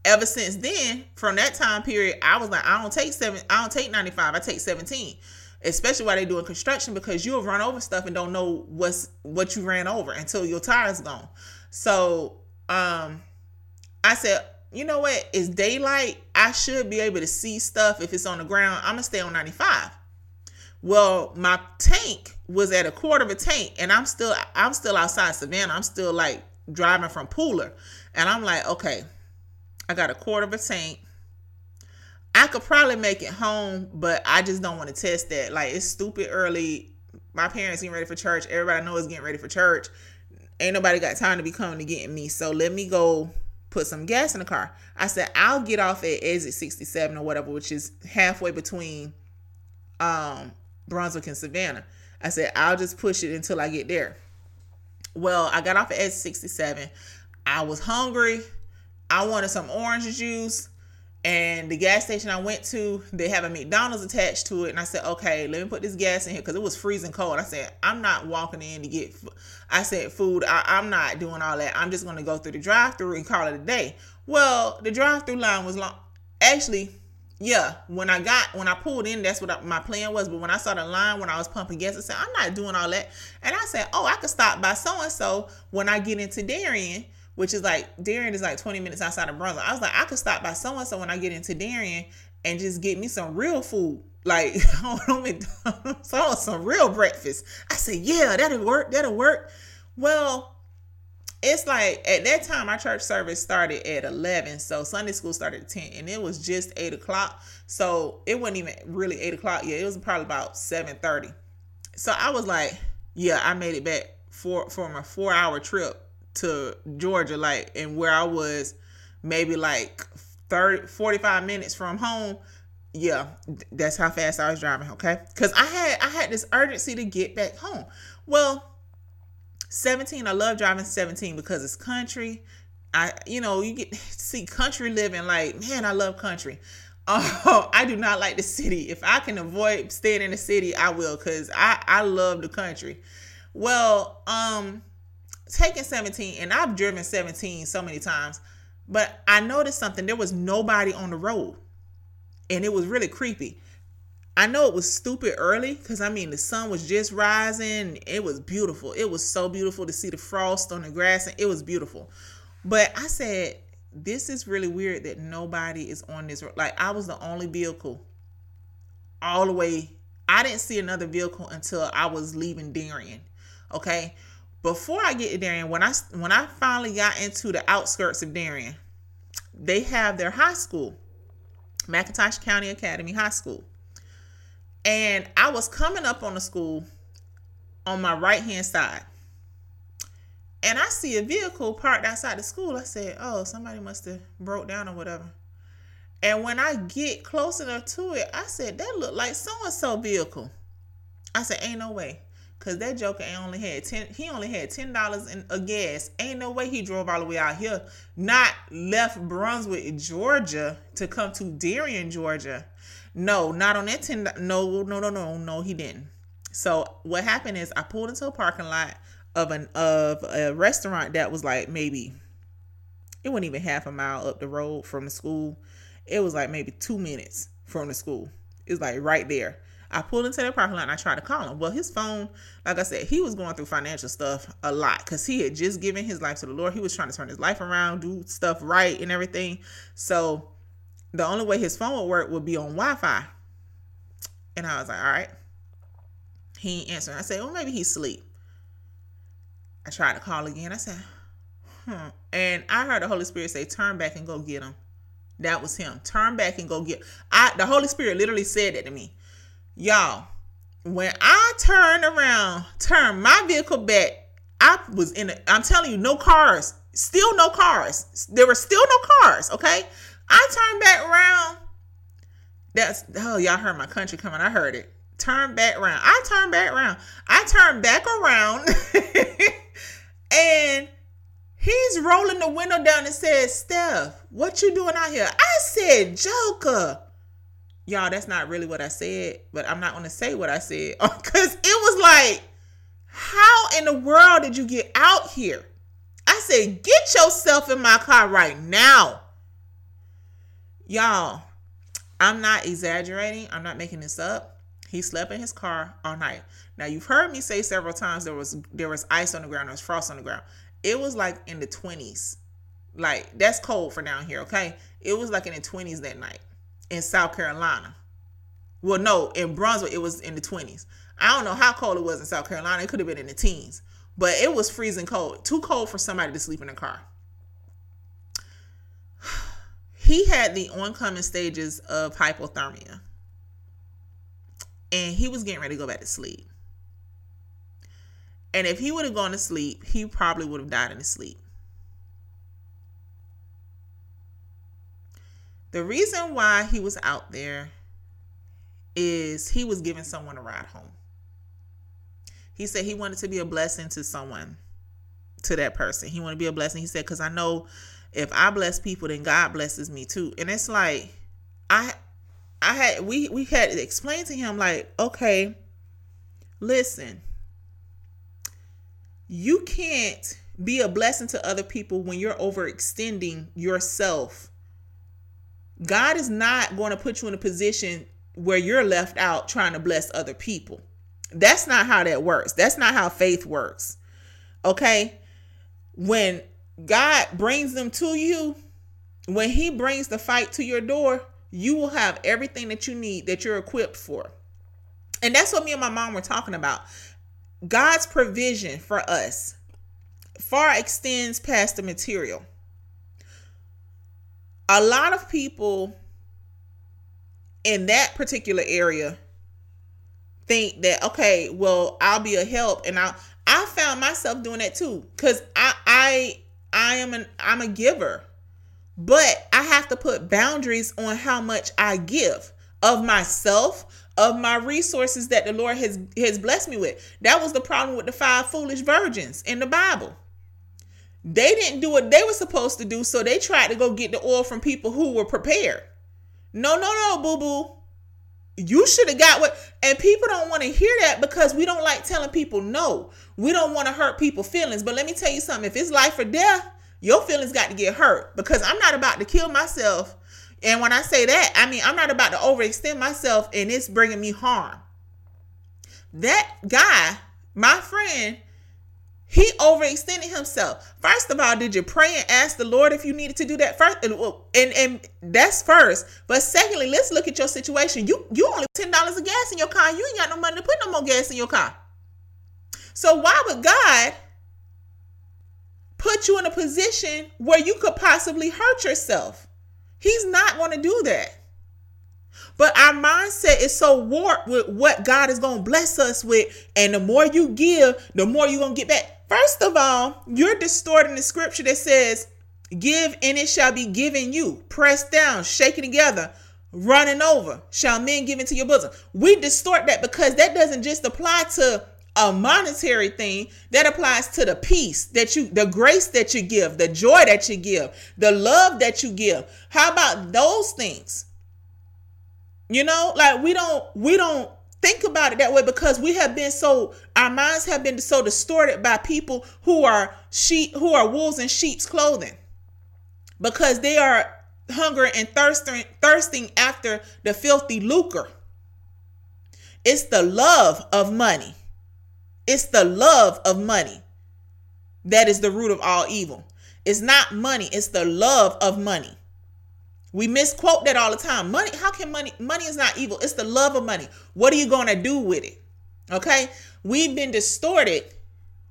Ever since then, from that time period, I was like, I don't take seven, I don't take 95, I take 17. Especially while they're doing construction because you'll run over stuff and don't know what's what you ran over until your tire's gone. So um I said, you know what? It's daylight. I should be able to see stuff if it's on the ground. I'm gonna stay on 95. Well, my tank was at a quarter of a tank, and I'm still I'm still outside Savannah. I'm still like driving from Pooler, and I'm like, okay, I got a quarter of a tank. I could probably make it home, but I just don't want to test that. Like it's stupid early. My parents getting ready for church. Everybody knows getting ready for church. Ain't nobody got time to be coming to getting me. So let me go put some gas in the car. I said I'll get off at exit 67 or whatever, which is halfway between um Brunswick and Savannah. I said, I'll just push it until I get there. Well, I got off at S 67. I was hungry. I wanted some orange juice. And the gas station I went to, they have a McDonald's attached to it. And I said, okay, let me put this gas in here because it was freezing cold. I said, I'm not walking in to get, I said, food. I, am not doing all that. I'm just going to go through the drive through and call it a day. Well, the drive through line was long. Actually, yeah, when I got when I pulled in, that's what I, my plan was. But when I saw the line when I was pumping gas, I said I'm not doing all that. And I said, oh, I could stop by so and so when I get into Darien, which is like Darien is like 20 minutes outside of Brunswick. I was like, I could stop by so and so when I get into Darien and just get me some real food, like so some real breakfast. I said, yeah, that'll work. That'll work. Well, it's like at that time our church service started at 11 so sunday school started at 10 and it was just 8 o'clock so it wasn't even really 8 o'clock yet it was probably about 7.30 so i was like yeah i made it back for from a four hour trip to georgia like and where i was maybe like 30 45 minutes from home yeah that's how fast i was driving okay because i had i had this urgency to get back home well 17, I love driving 17 because it's country. I, you know, you get see country living like, man, I love country. Oh, I do not like the city. If I can avoid staying in the city, I will because I, I love the country. Well, um, taking 17, and I've driven 17 so many times, but I noticed something. There was nobody on the road, and it was really creepy. I know it was stupid early because I mean the sun was just rising. It was beautiful. It was so beautiful to see the frost on the grass, and it was beautiful. But I said, this is really weird that nobody is on this road. Like I was the only vehicle all the way. I didn't see another vehicle until I was leaving Darien. Okay. Before I get to Darien, when I when I finally got into the outskirts of Darien, they have their high school, McIntosh County Academy High School. And I was coming up on the school on my right hand side. And I see a vehicle parked outside the school. I said, Oh, somebody must have broke down or whatever. And when I get close enough to it, I said, That looked like so and so vehicle. I said, Ain't no way. Cause that joker only had ten. He only had ten dollars in a gas. Ain't no way he drove all the way out here. Not left Brunswick, Georgia, to come to Darien, Georgia, no, not on that ten. No, no, no, no, no. He didn't. So what happened is I pulled into a parking lot of an of a restaurant that was like maybe it wasn't even half a mile up the road from the school. It was like maybe two minutes from the school. It's like right there. I pulled into the parking lot and I tried to call him. Well, his phone, like I said, he was going through financial stuff a lot because he had just given his life to the Lord. He was trying to turn his life around, do stuff right and everything. So the only way his phone would work would be on Wi-Fi. And I was like, all right. He ain't answering. I said, well, maybe he's asleep. I tried to call again. I said, hmm. And I heard the Holy Spirit say, turn back and go get him. That was him. Turn back and go get. I the Holy Spirit literally said that to me. Y'all, when I turned around, turned my vehicle back, I was in a, I'm telling you, no cars. Still no cars. There were still no cars, okay? I turned back around. That's oh y'all heard my country coming. I heard it. Turn back around. I turned back around. I turned back around, and he's rolling the window down and says, "Steph, what you doing out here?" I said, "Joker." Y'all, that's not really what I said, but I'm not gonna say what I said because it was like, How in the world did you get out here? I said, get yourself in my car right now. Y'all, I'm not exaggerating. I'm not making this up. He slept in his car all night. Now you've heard me say several times there was there was ice on the ground, there was frost on the ground. It was like in the 20s. Like that's cold for down here, okay? It was like in the 20s that night in South Carolina. Well, no, in Brunswick it was in the 20s. I don't know how cold it was in South Carolina. It could have been in the teens, but it was freezing cold. Too cold for somebody to sleep in a car he had the oncoming stages of hypothermia and he was getting ready to go back to sleep. And if he would have gone to sleep, he probably would have died in his sleep. The reason why he was out there is he was giving someone a ride home. He said he wanted to be a blessing to someone, to that person. He wanted to be a blessing. He said, because I know if I bless people, then God blesses me too. And it's like I I had we we had explained to him like, okay, listen, you can't be a blessing to other people when you're overextending yourself. God is not going to put you in a position where you're left out trying to bless other people. That's not how that works. That's not how faith works. Okay? When God brings them to you, when He brings the fight to your door, you will have everything that you need that you're equipped for. And that's what me and my mom were talking about. God's provision for us far extends past the material. A lot of people in that particular area think that okay, well, I'll be a help and I I found myself doing that too cuz I I I am an I'm a giver. But I have to put boundaries on how much I give of myself, of my resources that the Lord has has blessed me with. That was the problem with the five foolish virgins in the Bible. They didn't do what they were supposed to do, so they tried to go get the oil from people who were prepared. No, no, no, boo boo. You should have got what, and people don't want to hear that because we don't like telling people no. We don't want to hurt people's feelings. But let me tell you something if it's life or death, your feelings got to get hurt because I'm not about to kill myself. And when I say that, I mean I'm not about to overextend myself and it's bringing me harm. That guy, my friend, he overextended himself. First of all, did you pray and ask the Lord if you needed to do that first? And and that's first. But secondly, let's look at your situation. You you only ten dollars of gas in your car. You ain't got no money to put no more gas in your car. So why would God put you in a position where you could possibly hurt yourself. He's not going to do that. But our mindset is so warped with what God is going to bless us with. And the more you give, the more you're going to get back. First of all, you're distorting the scripture that says, Give and it shall be given you. Pressed down, shaken together, running over, shall men give into your bosom. We distort that because that doesn't just apply to a monetary thing that applies to the peace that you the grace that you give the joy that you give the love that you give how about those things you know like we don't we don't think about it that way because we have been so our minds have been so distorted by people who are sheep who are wolves in sheep's clothing because they are hungering and thirsting thirsting after the filthy lucre it's the love of money it's the love of money that is the root of all evil. It's not money, it's the love of money. We misquote that all the time. Money, how can money money is not evil. It's the love of money. What are you going to do with it? Okay? We've been distorted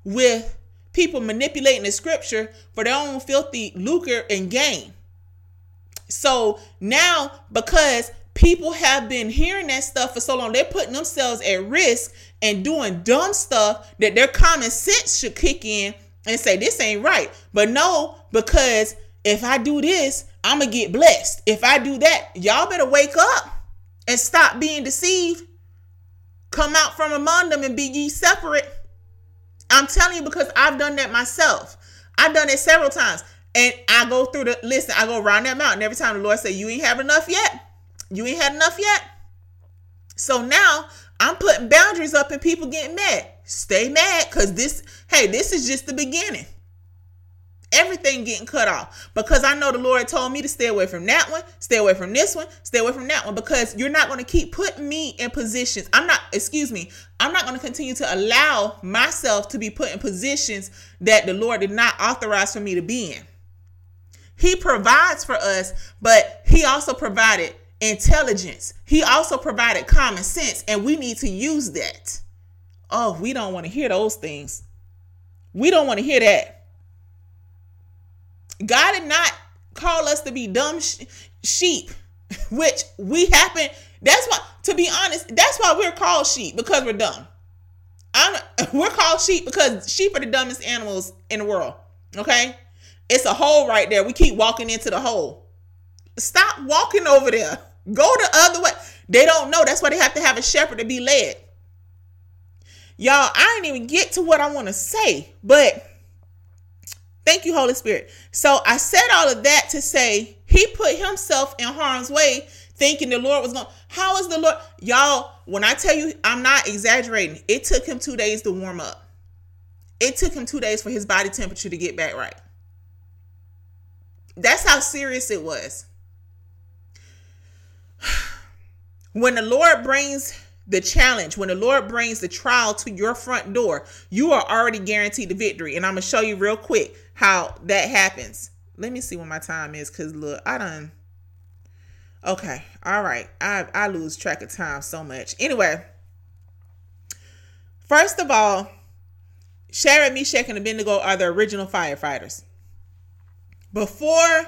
with people manipulating the scripture for their own filthy lucre and gain. So now because people have been hearing that stuff for so long. They're putting themselves at risk and doing dumb stuff that their common sense should kick in and say, This ain't right. But no, because if I do this, I'm going to get blessed. If I do that, y'all better wake up and stop being deceived. Come out from among them and be ye separate. I'm telling you because I've done that myself. I've done it several times. And I go through the listen, I go around that mountain every time the Lord say, You ain't have enough yet. You ain't had enough yet? So now I'm putting boundaries up and people getting mad. stay mad because this, hey, this is just the beginning. Everything getting cut off because I know the Lord told me to stay away from that one, stay away from this one, stay away from that one because you're not going to keep putting me in positions. I'm not, excuse me, I'm not going to continue to allow myself to be put in positions that the Lord did not authorize for me to be in. He provides for us, but He also provided intelligence. He also provided common sense, and we need to use that. Oh, we don't want to hear those things. We don't want to hear that. God did not call us to be dumb sh- sheep, which we happen. That's why, to be honest, that's why we're called sheep because we're dumb. I'm, we're called sheep because sheep are the dumbest animals in the world. Okay, it's a hole right there. We keep walking into the hole. Stop walking over there. Go the other way. They don't know. That's why they have to have a shepherd to be led. Y'all, I didn't even get to what I want to say, but thank you, Holy Spirit. So I said all of that to say he put himself in harm's way, thinking the Lord was going. How is the Lord? Y'all, when I tell you, I'm not exaggerating. It took him two days to warm up. It took him two days for his body temperature to get back right. That's how serious it was. When the Lord brings the challenge, when the Lord brings the trial to your front door, you are already guaranteed the victory. And I'm gonna show you real quick how that happens. Let me see what my time is, cause look, I done. Okay, all right. I I lose track of time so much. Anyway, first of all, Shadrach, Meshach, and Abednego are the original firefighters. Before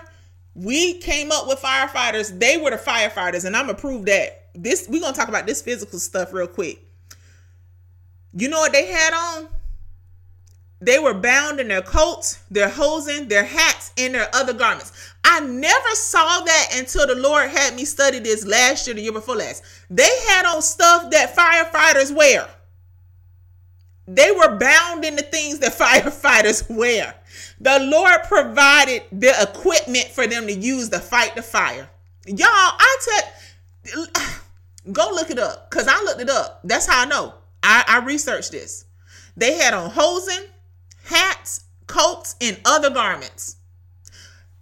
we came up with firefighters, they were the firefighters, and I'm gonna prove that this we're gonna talk about this physical stuff real quick. You know what they had on? They were bound in their coats, their hosen, their hats, and their other garments. I never saw that until the Lord had me study this last year, the year before last. They had on stuff that firefighters wear. They were bound in the things that firefighters wear. The Lord provided the equipment for them to use to fight the fire. Y'all, I tell Go look it up because I looked it up. That's how I know. I, I researched this. They had on hosen, hats, coats, and other garments.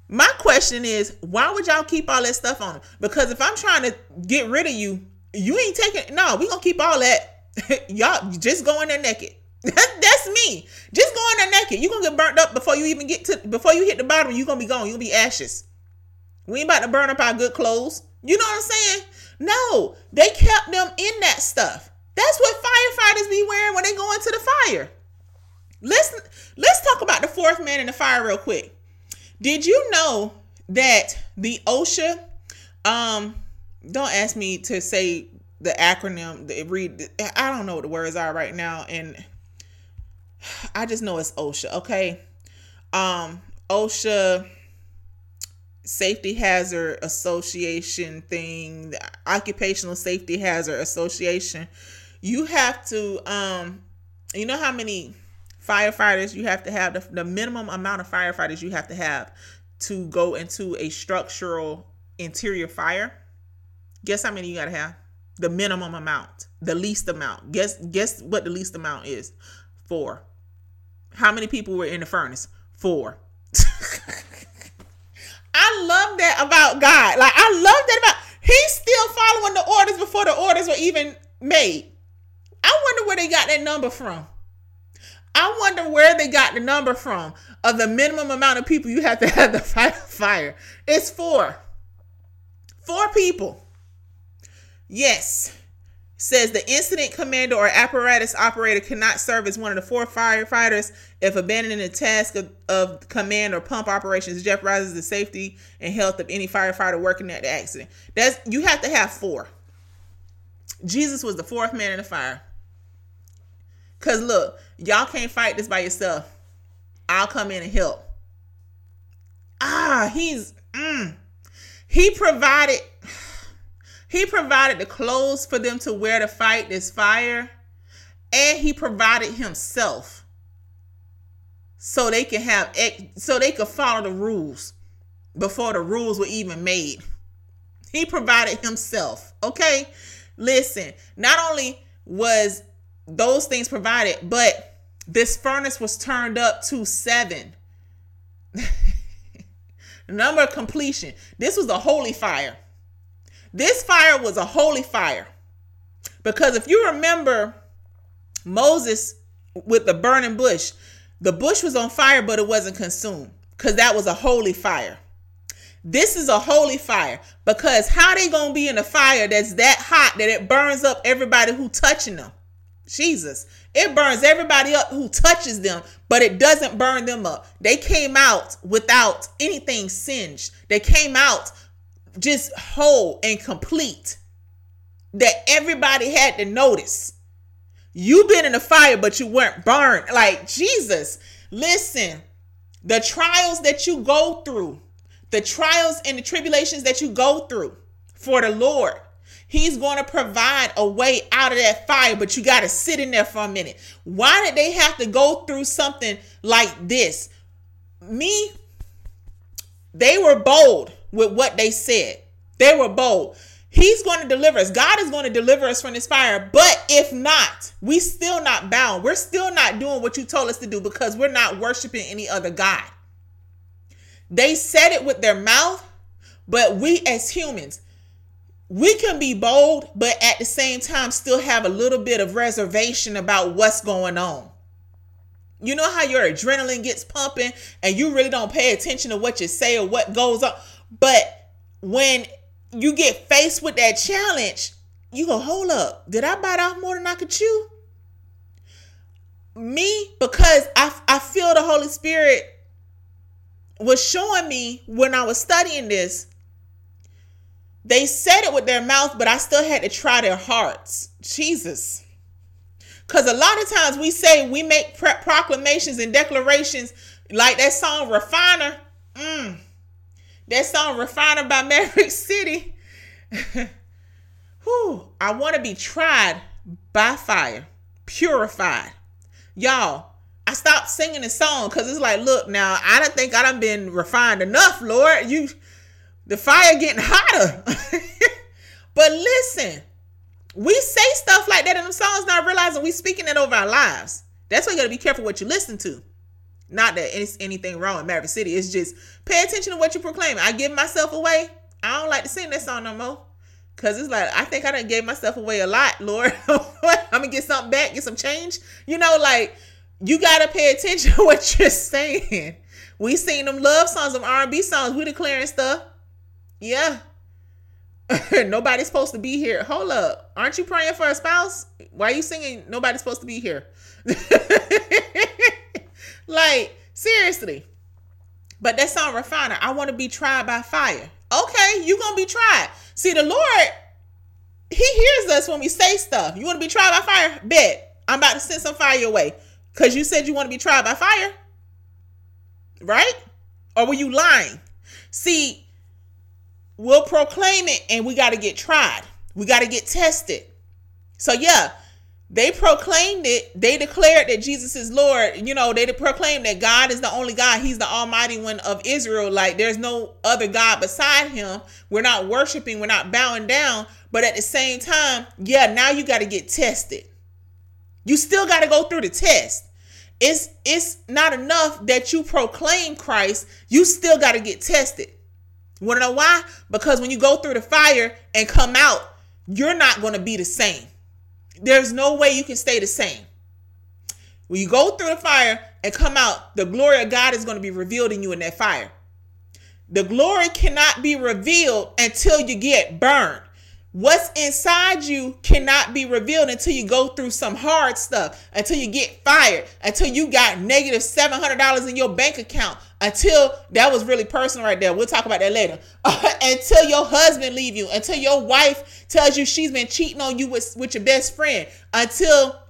My question is, why would y'all keep all that stuff on? Because if I'm trying to get rid of you, you ain't taking. No, we gonna keep all that. y'all just go in there naked. That's me. Just go in there naked. You gonna get burnt up before you even get to before you hit the bottom. You gonna be gone. You gonna be ashes. We ain't about to burn up our good clothes. You know what I'm saying? No, they kept them in that stuff. That's what firefighters be wearing when they go into the fire. Let's let's talk about the fourth man in the fire real quick. Did you know that the OSHA um don't ask me to say the acronym the read I don't know what the words are right now and I just know it's OSHA, okay? Um OSHA safety hazard association thing occupational safety hazard association you have to um you know how many firefighters you have to have the, the minimum amount of firefighters you have to have to go into a structural interior fire. Guess how many you got to have? The minimum amount the least amount. Guess guess what the least amount is? Four. How many people were in the furnace? Four. I love that about God. Like I love that about He's still following the orders before the orders were even made. I wonder where they got that number from. I wonder where they got the number from of the minimum amount of people you have to have to fight a fire. It's four. Four people. Yes says the incident commander or apparatus operator cannot serve as one of the four firefighters if abandoning the task of, of command or pump operations jeopardizes the safety and health of any firefighter working at the accident. That's you have to have four. Jesus was the fourth man in the fire. Cause look, y'all can't fight this by yourself. I'll come in and help. Ah, he's mm, he provided he provided the clothes for them to wear to fight this fire, and he provided himself so they can have so they could follow the rules before the rules were even made. He provided himself. Okay? Listen, not only was those things provided, but this furnace was turned up to seven. number of completion. This was a holy fire. This fire was a holy fire. Because if you remember Moses with the burning bush, the bush was on fire, but it wasn't consumed because that was a holy fire. This is a holy fire because how they gonna be in a fire that's that hot that it burns up everybody who touching them? Jesus, it burns everybody up who touches them, but it doesn't burn them up. They came out without anything singed. They came out just whole and complete. That everybody had to notice. You've been in the fire, but you weren't burned. Like Jesus, listen, the trials that you go through, the trials and the tribulations that you go through for the Lord, He's going to provide a way out of that fire, but you got to sit in there for a minute. Why did they have to go through something like this? Me, they were bold with what they said. They were bold. He's going to deliver us. God is going to deliver us from this fire. But if not, we still not bound. We're still not doing what you told us to do because we're not worshiping any other God. They said it with their mouth, but we as humans, we can be bold, but at the same time still have a little bit of reservation about what's going on. You know how your adrenaline gets pumping and you really don't pay attention to what you say or what goes on. But when you get faced with that challenge, you go, hold up, did I bite off more than I could chew? Me, because I, I feel the Holy Spirit was showing me when I was studying this. They said it with their mouth, but I still had to try their hearts. Jesus. Because a lot of times we say we make proclamations and declarations like that song Refiner. Mm that song Refiner by Maverick City. Whew, I want to be tried by fire, purified. Y'all, I stopped singing the song because it's like, look, now I don't think I done been refined enough, Lord. You the fire getting hotter. but listen, we say stuff like that in them songs, not realizing we speaking it over our lives. That's why you gotta be careful what you listen to. Not that it's anything wrong in Maverick City. It's just pay attention to what you proclaim. I give myself away. I don't like to sing that song no more. Cause it's like I think I done gave myself away a lot, Lord. I'm gonna get something back, get some change. You know, like you gotta pay attention to what you're saying. We sing them love songs, them R&B songs. We declaring stuff. Yeah. nobody's supposed to be here. Hold up. Aren't you praying for a spouse? Why are you singing nobody's supposed to be here? Like, seriously. But that song refiner, I want to be tried by fire. Okay, you gonna be tried. See, the Lord, He hears us when we say stuff. You want to be tried by fire? Bet. I'm about to send some fire your way. Because you said you want to be tried by fire. Right? Or were you lying? See, we'll proclaim it and we got to get tried. We got to get tested. So, yeah, they proclaimed it. They declared that Jesus is Lord. You know, they proclaimed that God is the only God. He's the Almighty One of Israel. Like there's no other God beside Him. We're not worshiping. We're not bowing down. But at the same time, yeah, now you got to get tested. You still got to go through the test. It's it's not enough that you proclaim Christ. You still got to get tested. Want to know why? Because when you go through the fire and come out, you're not going to be the same there's no way you can stay the same. When you go through the fire and come out, the glory of God is going to be revealed in you in that fire. The glory cannot be revealed until you get burned. What's inside you cannot be revealed until you go through some hard stuff, until you get fired, until you got negative $700 in your bank account, until that was really personal right there. We'll talk about that later. until your husband leave you, until your wife tells you she's been cheating on you with, with your best friend, until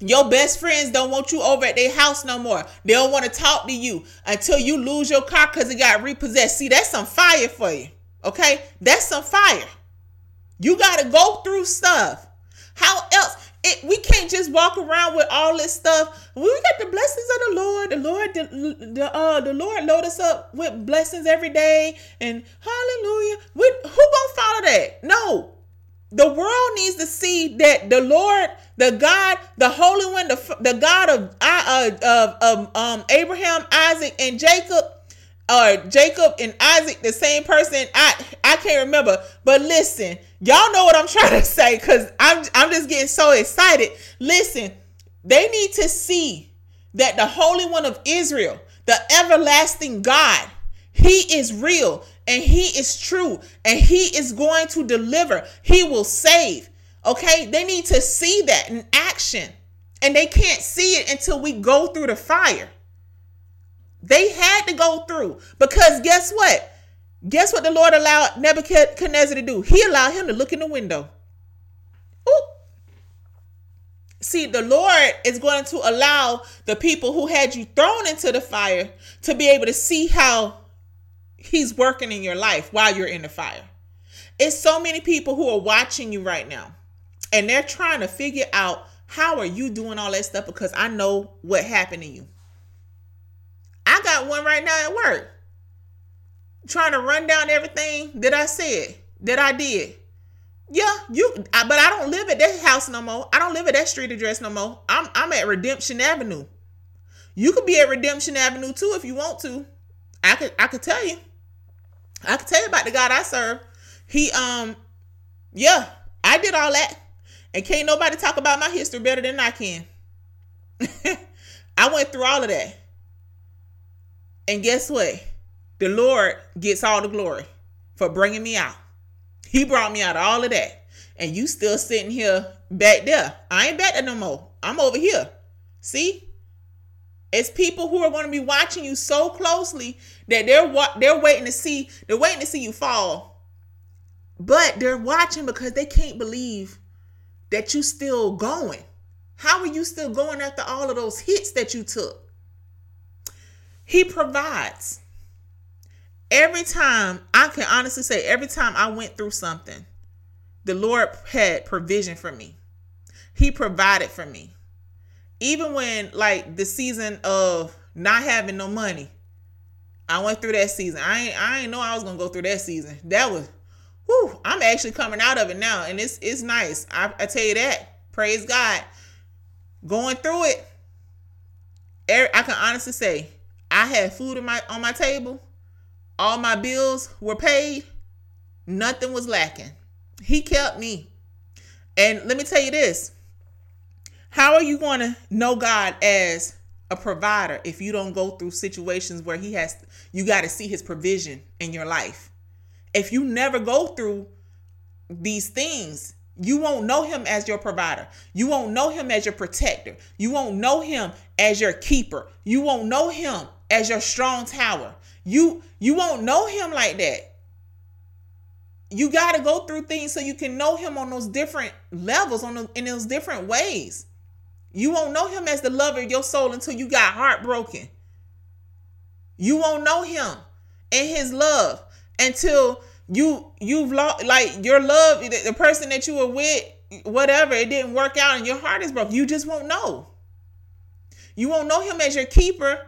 your best friends don't want you over at their house no more. They don't want to talk to you until you lose your car because it got repossessed. See, that's some fire for you. Okay? That's some fire. You got to go through stuff. How else? It, we can't just walk around with all this stuff. We got the blessings of the Lord. The Lord, the, the uh, the Lord load us up with blessings every day, and Hallelujah. We who gonna follow that? No, the world needs to see that the Lord the God, the Holy One, the, the God of uh, of, of um, Abraham, Isaac, and Jacob, or Jacob and Isaac, the same person. I I can't remember, but listen, y'all know what I'm trying to say because I'm I'm just getting so excited. Listen, they need to see that the Holy One of Israel, the everlasting God, He is real and He is true and He is going to deliver. He will save. Okay, they need to see that in action. And they can't see it until we go through the fire. They had to go through because guess what? Guess what the Lord allowed Nebuchadnezzar to do? He allowed him to look in the window. Ooh. See, the Lord is going to allow the people who had you thrown into the fire to be able to see how He's working in your life while you're in the fire. It's so many people who are watching you right now and they're trying to figure out how are you doing all that stuff because I know what happened to you. I got one right now at work trying to run down everything that I said that I did. Yeah, you but I don't live at that house no more. I don't live at that street address no more. I'm I'm at Redemption Avenue. You could be at Redemption Avenue too if you want to. I could I could tell you. I could tell you about the God I serve. He um yeah, I did all that. And can't nobody talk about my history better than I can. I went through all of that. And guess what? The Lord gets all the glory for bringing me out. He brought me out of all of that. And you still sitting here back there. I ain't back there no more. I'm over here. See? It's people who are going to be watching you so closely that they're they're waiting to see they're waiting to see you fall. But they're watching because they can't believe that you still going? How are you still going after all of those hits that you took? He provides. Every time, I can honestly say, every time I went through something, the Lord had provision for me. He provided for me. Even when, like, the season of not having no money, I went through that season. I ain't, I ain't know I was gonna go through that season. That was whew, I'm actually coming out of it now, and it's it's nice. I, I tell you that. Praise God. Going through it, er, I can honestly say I had food my on my table. All my bills were paid. Nothing was lacking. He kept me. And let me tell you this. How are you going to know God as a provider if you don't go through situations where he has you got to see his provision in your life? if you never go through these things, you won't know him as your provider. You won't know him as your protector. You won't know him as your keeper. You won't know him as your strong tower. You you won't know him like that. You got to go through things so you can know him on those different levels on in those different ways. You won't know him as the lover of your soul until you got heartbroken. You won't know him and his love until you you've lost like your love the person that you were with whatever it didn't work out and your heart is broke you just won't know you won't know him as your keeper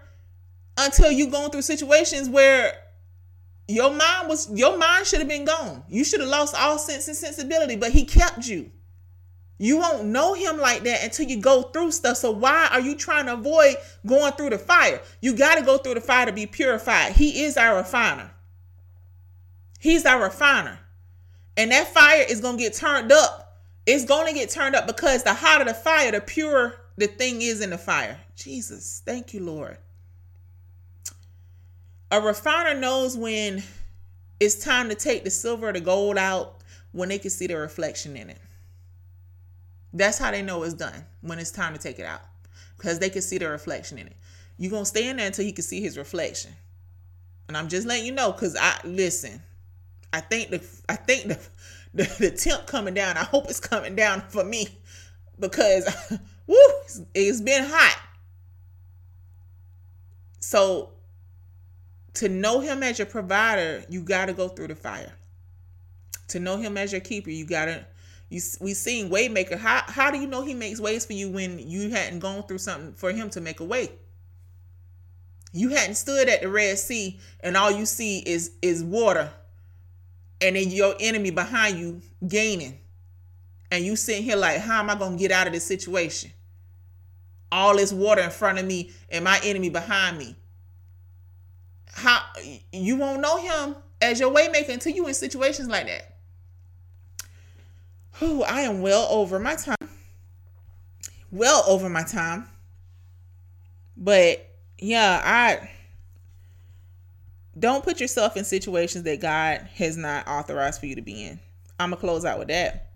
until you going through situations where your mind was your mind should have been gone you should have lost all sense and sensibility but he kept you you won't know him like that until you go through stuff. So why are you trying to avoid going through the fire? You got to go through the fire to be purified. He is our refiner. He's our refiner. And that fire is going to get turned up. It's going to get turned up because the hotter the fire, the purer the thing is in the fire. Jesus, thank you, Lord. A refiner knows when it's time to take the silver or the gold out when they can see the reflection in it. That's how they know it's done when it's time to take it out because they can see the reflection in it. You're going to stay in there until he can see his reflection. And I'm just letting you know because I listen, I think the I think the, the the temp coming down. I hope it's coming down for me because woo, it's, it's been hot. So to know him as your provider, you got to go through the fire. To know him as your keeper, you got to you we seen waymaker. How how do you know he makes ways for you when you hadn't gone through something for him to make a way? You hadn't stood at the Red Sea and all you see is is water and then your enemy behind you gaining. and you sitting here like, how am I gonna get out of this situation? All this water in front of me and my enemy behind me. How you won't know him as your waymaker until you in situations like that. Who I am well over my time. Well over my time. But yeah, I don't put yourself in situations that God has not authorized for you to be in. I'm gonna close out with that.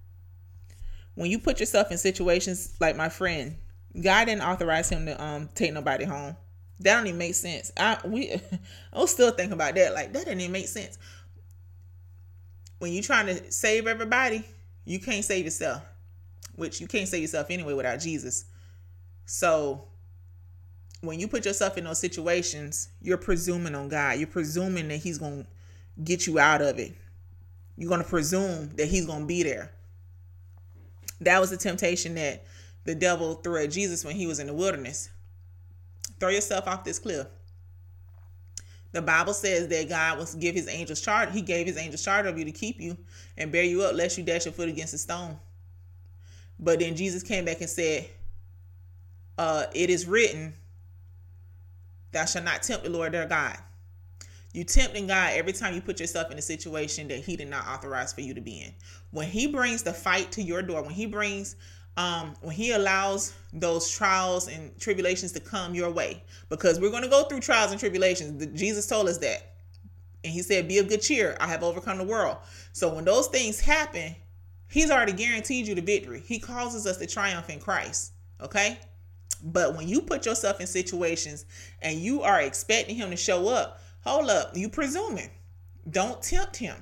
When you put yourself in situations like my friend, God didn't authorize him to um take nobody home. That don't even make sense. I we I'm still thinking about that. Like that didn't even make sense. When you're trying to save everybody, you can't save yourself. Which you can't save yourself anyway without Jesus. So when you put yourself in those situations, you're presuming on God. You're presuming that He's to get you out of it. You're to presume that He's to be there. That was the temptation that the devil threw at Jesus when he was in the wilderness. Throw yourself off this cliff. The Bible says that God will give his angels charge. He gave his angels charge of you to keep you and bear you up, lest you dash your foot against a stone. But then Jesus came back and said, uh, It is written, Thou shalt not tempt the Lord their God. You tempting God every time you put yourself in a situation that He did not authorize for you to be in. When He brings the fight to your door, when He brings, um, when He allows those trials and tribulations to come your way, because we're going to go through trials and tribulations. Jesus told us that, and He said, "Be of good cheer. I have overcome the world." So when those things happen, He's already guaranteed you the victory. He causes us to triumph in Christ. Okay. But when you put yourself in situations and you are expecting him to show up, hold up, you presuming. Don't tempt him.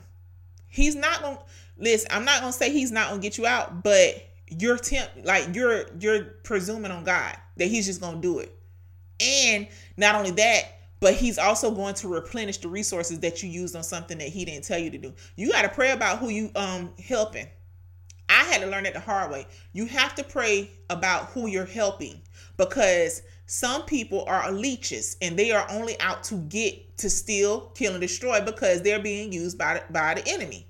He's not gonna listen, I'm not gonna say he's not gonna get you out, but you're tempt like you're you're presuming on God that he's just gonna do it. And not only that, but he's also going to replenish the resources that you used on something that he didn't tell you to do. You got to pray about who you um helping. I had to learn it the hard way. You have to pray about who you're helping because some people are leeches and they are only out to get to steal, kill, and destroy because they're being used by the, by the enemy.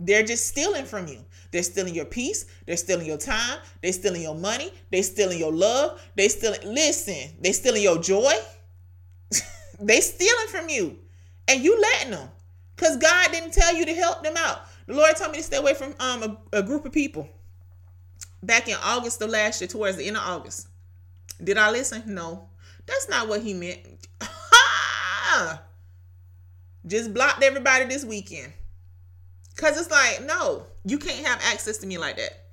They're just stealing from you. They're stealing your peace. They're stealing your time. They're stealing your money. They're stealing your love. They stealing. Listen, they stealing your joy. they stealing from you, and you letting them, cause God didn't tell you to help them out. The Lord told me to stay away from um a, a group of people back in August of last year, towards the end of August. Did I listen? No. That's not what he meant. Just blocked everybody this weekend. Cause it's like, no, you can't have access to me like that.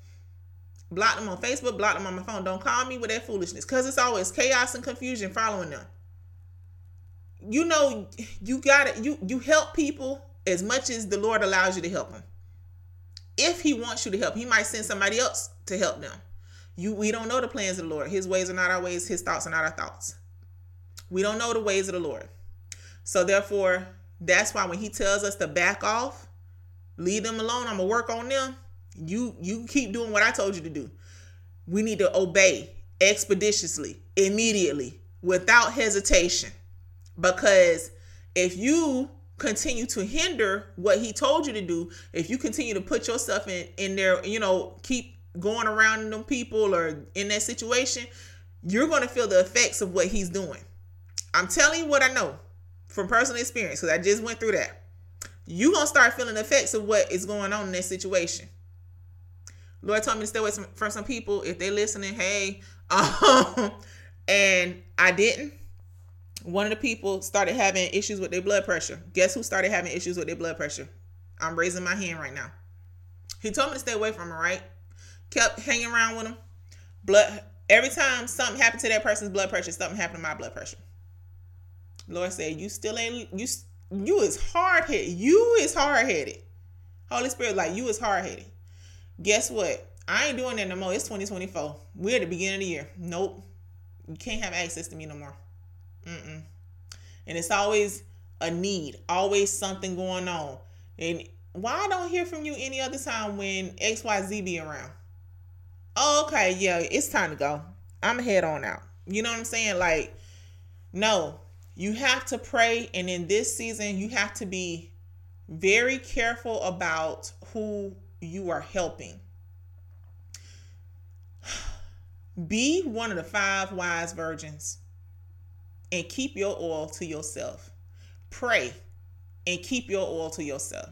Block them on Facebook, block them on my phone. Don't call me with that foolishness. Cause it's always chaos and confusion following them. You know, you gotta you you help people as much as the Lord allows you to help them if he wants you to help, he might send somebody else to help them. You we don't know the plans of the Lord. His ways are not our ways, his thoughts are not our thoughts. We don't know the ways of the Lord. So therefore, that's why when he tells us to back off, leave them alone, I'm gonna work on them. You you keep doing what I told you to do. We need to obey expeditiously, immediately, without hesitation. Because if you continue to hinder what he told you to do, if you continue to put yourself in in there, you know, keep going around them people or in that situation, you're going to feel the effects of what he's doing. I'm telling you what I know from personal experience because I just went through that. You're going to start feeling the effects of what is going on in that situation. Lord told me to stay away from some people. If they're listening, hey, um, and I didn't one of the people started having issues with their blood pressure. Guess who started having issues with their blood pressure? I'm raising my hand right now. He told me to stay away from him, right? Kept hanging around with him. Blood every time something happened to that person's blood pressure, something happened to my blood pressure. Lord said, "You still ain't you. You is hard headed. You is hard headed. Holy Spirit, like you is hard headed. Guess what? I ain't doing that no more. It's 2024. We're at the beginning of the year. Nope. You can't have access to me no more. Mm-mm. And it's always a need, always something going on. And why I don't hear from you any other time when XYZ be around? Oh, okay, yeah, it's time to go. I'm head on out. You know what I'm saying? Like, no, you have to pray. And in this season, you have to be very careful about who you are helping. Be one of the five wise virgins and keep your oil to yourself. Pray and keep your oil to yourself.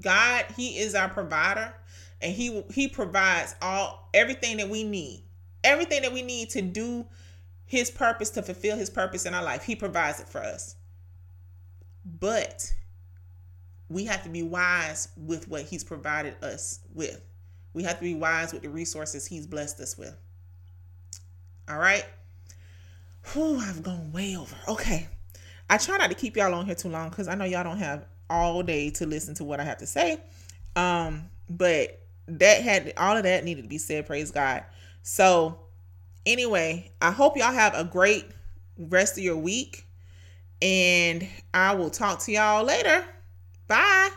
God, he is our provider and he he provides all everything that we need. Everything that we need to do his purpose to fulfill His purpose in our life. He provides it for us, but we have to be wise with what He's provided us with. We have to be wise with the resources He's blessed us with. All right. Whew, I've gone way over. Okay. I try not to keep y'all on here too long because I know y'all don't have all day to listen to what I have to say. Um, but that had all of that needed to be said, praise God. So anyway, I hope y'all have a great rest of your week. And I will talk to y'all later. Bye.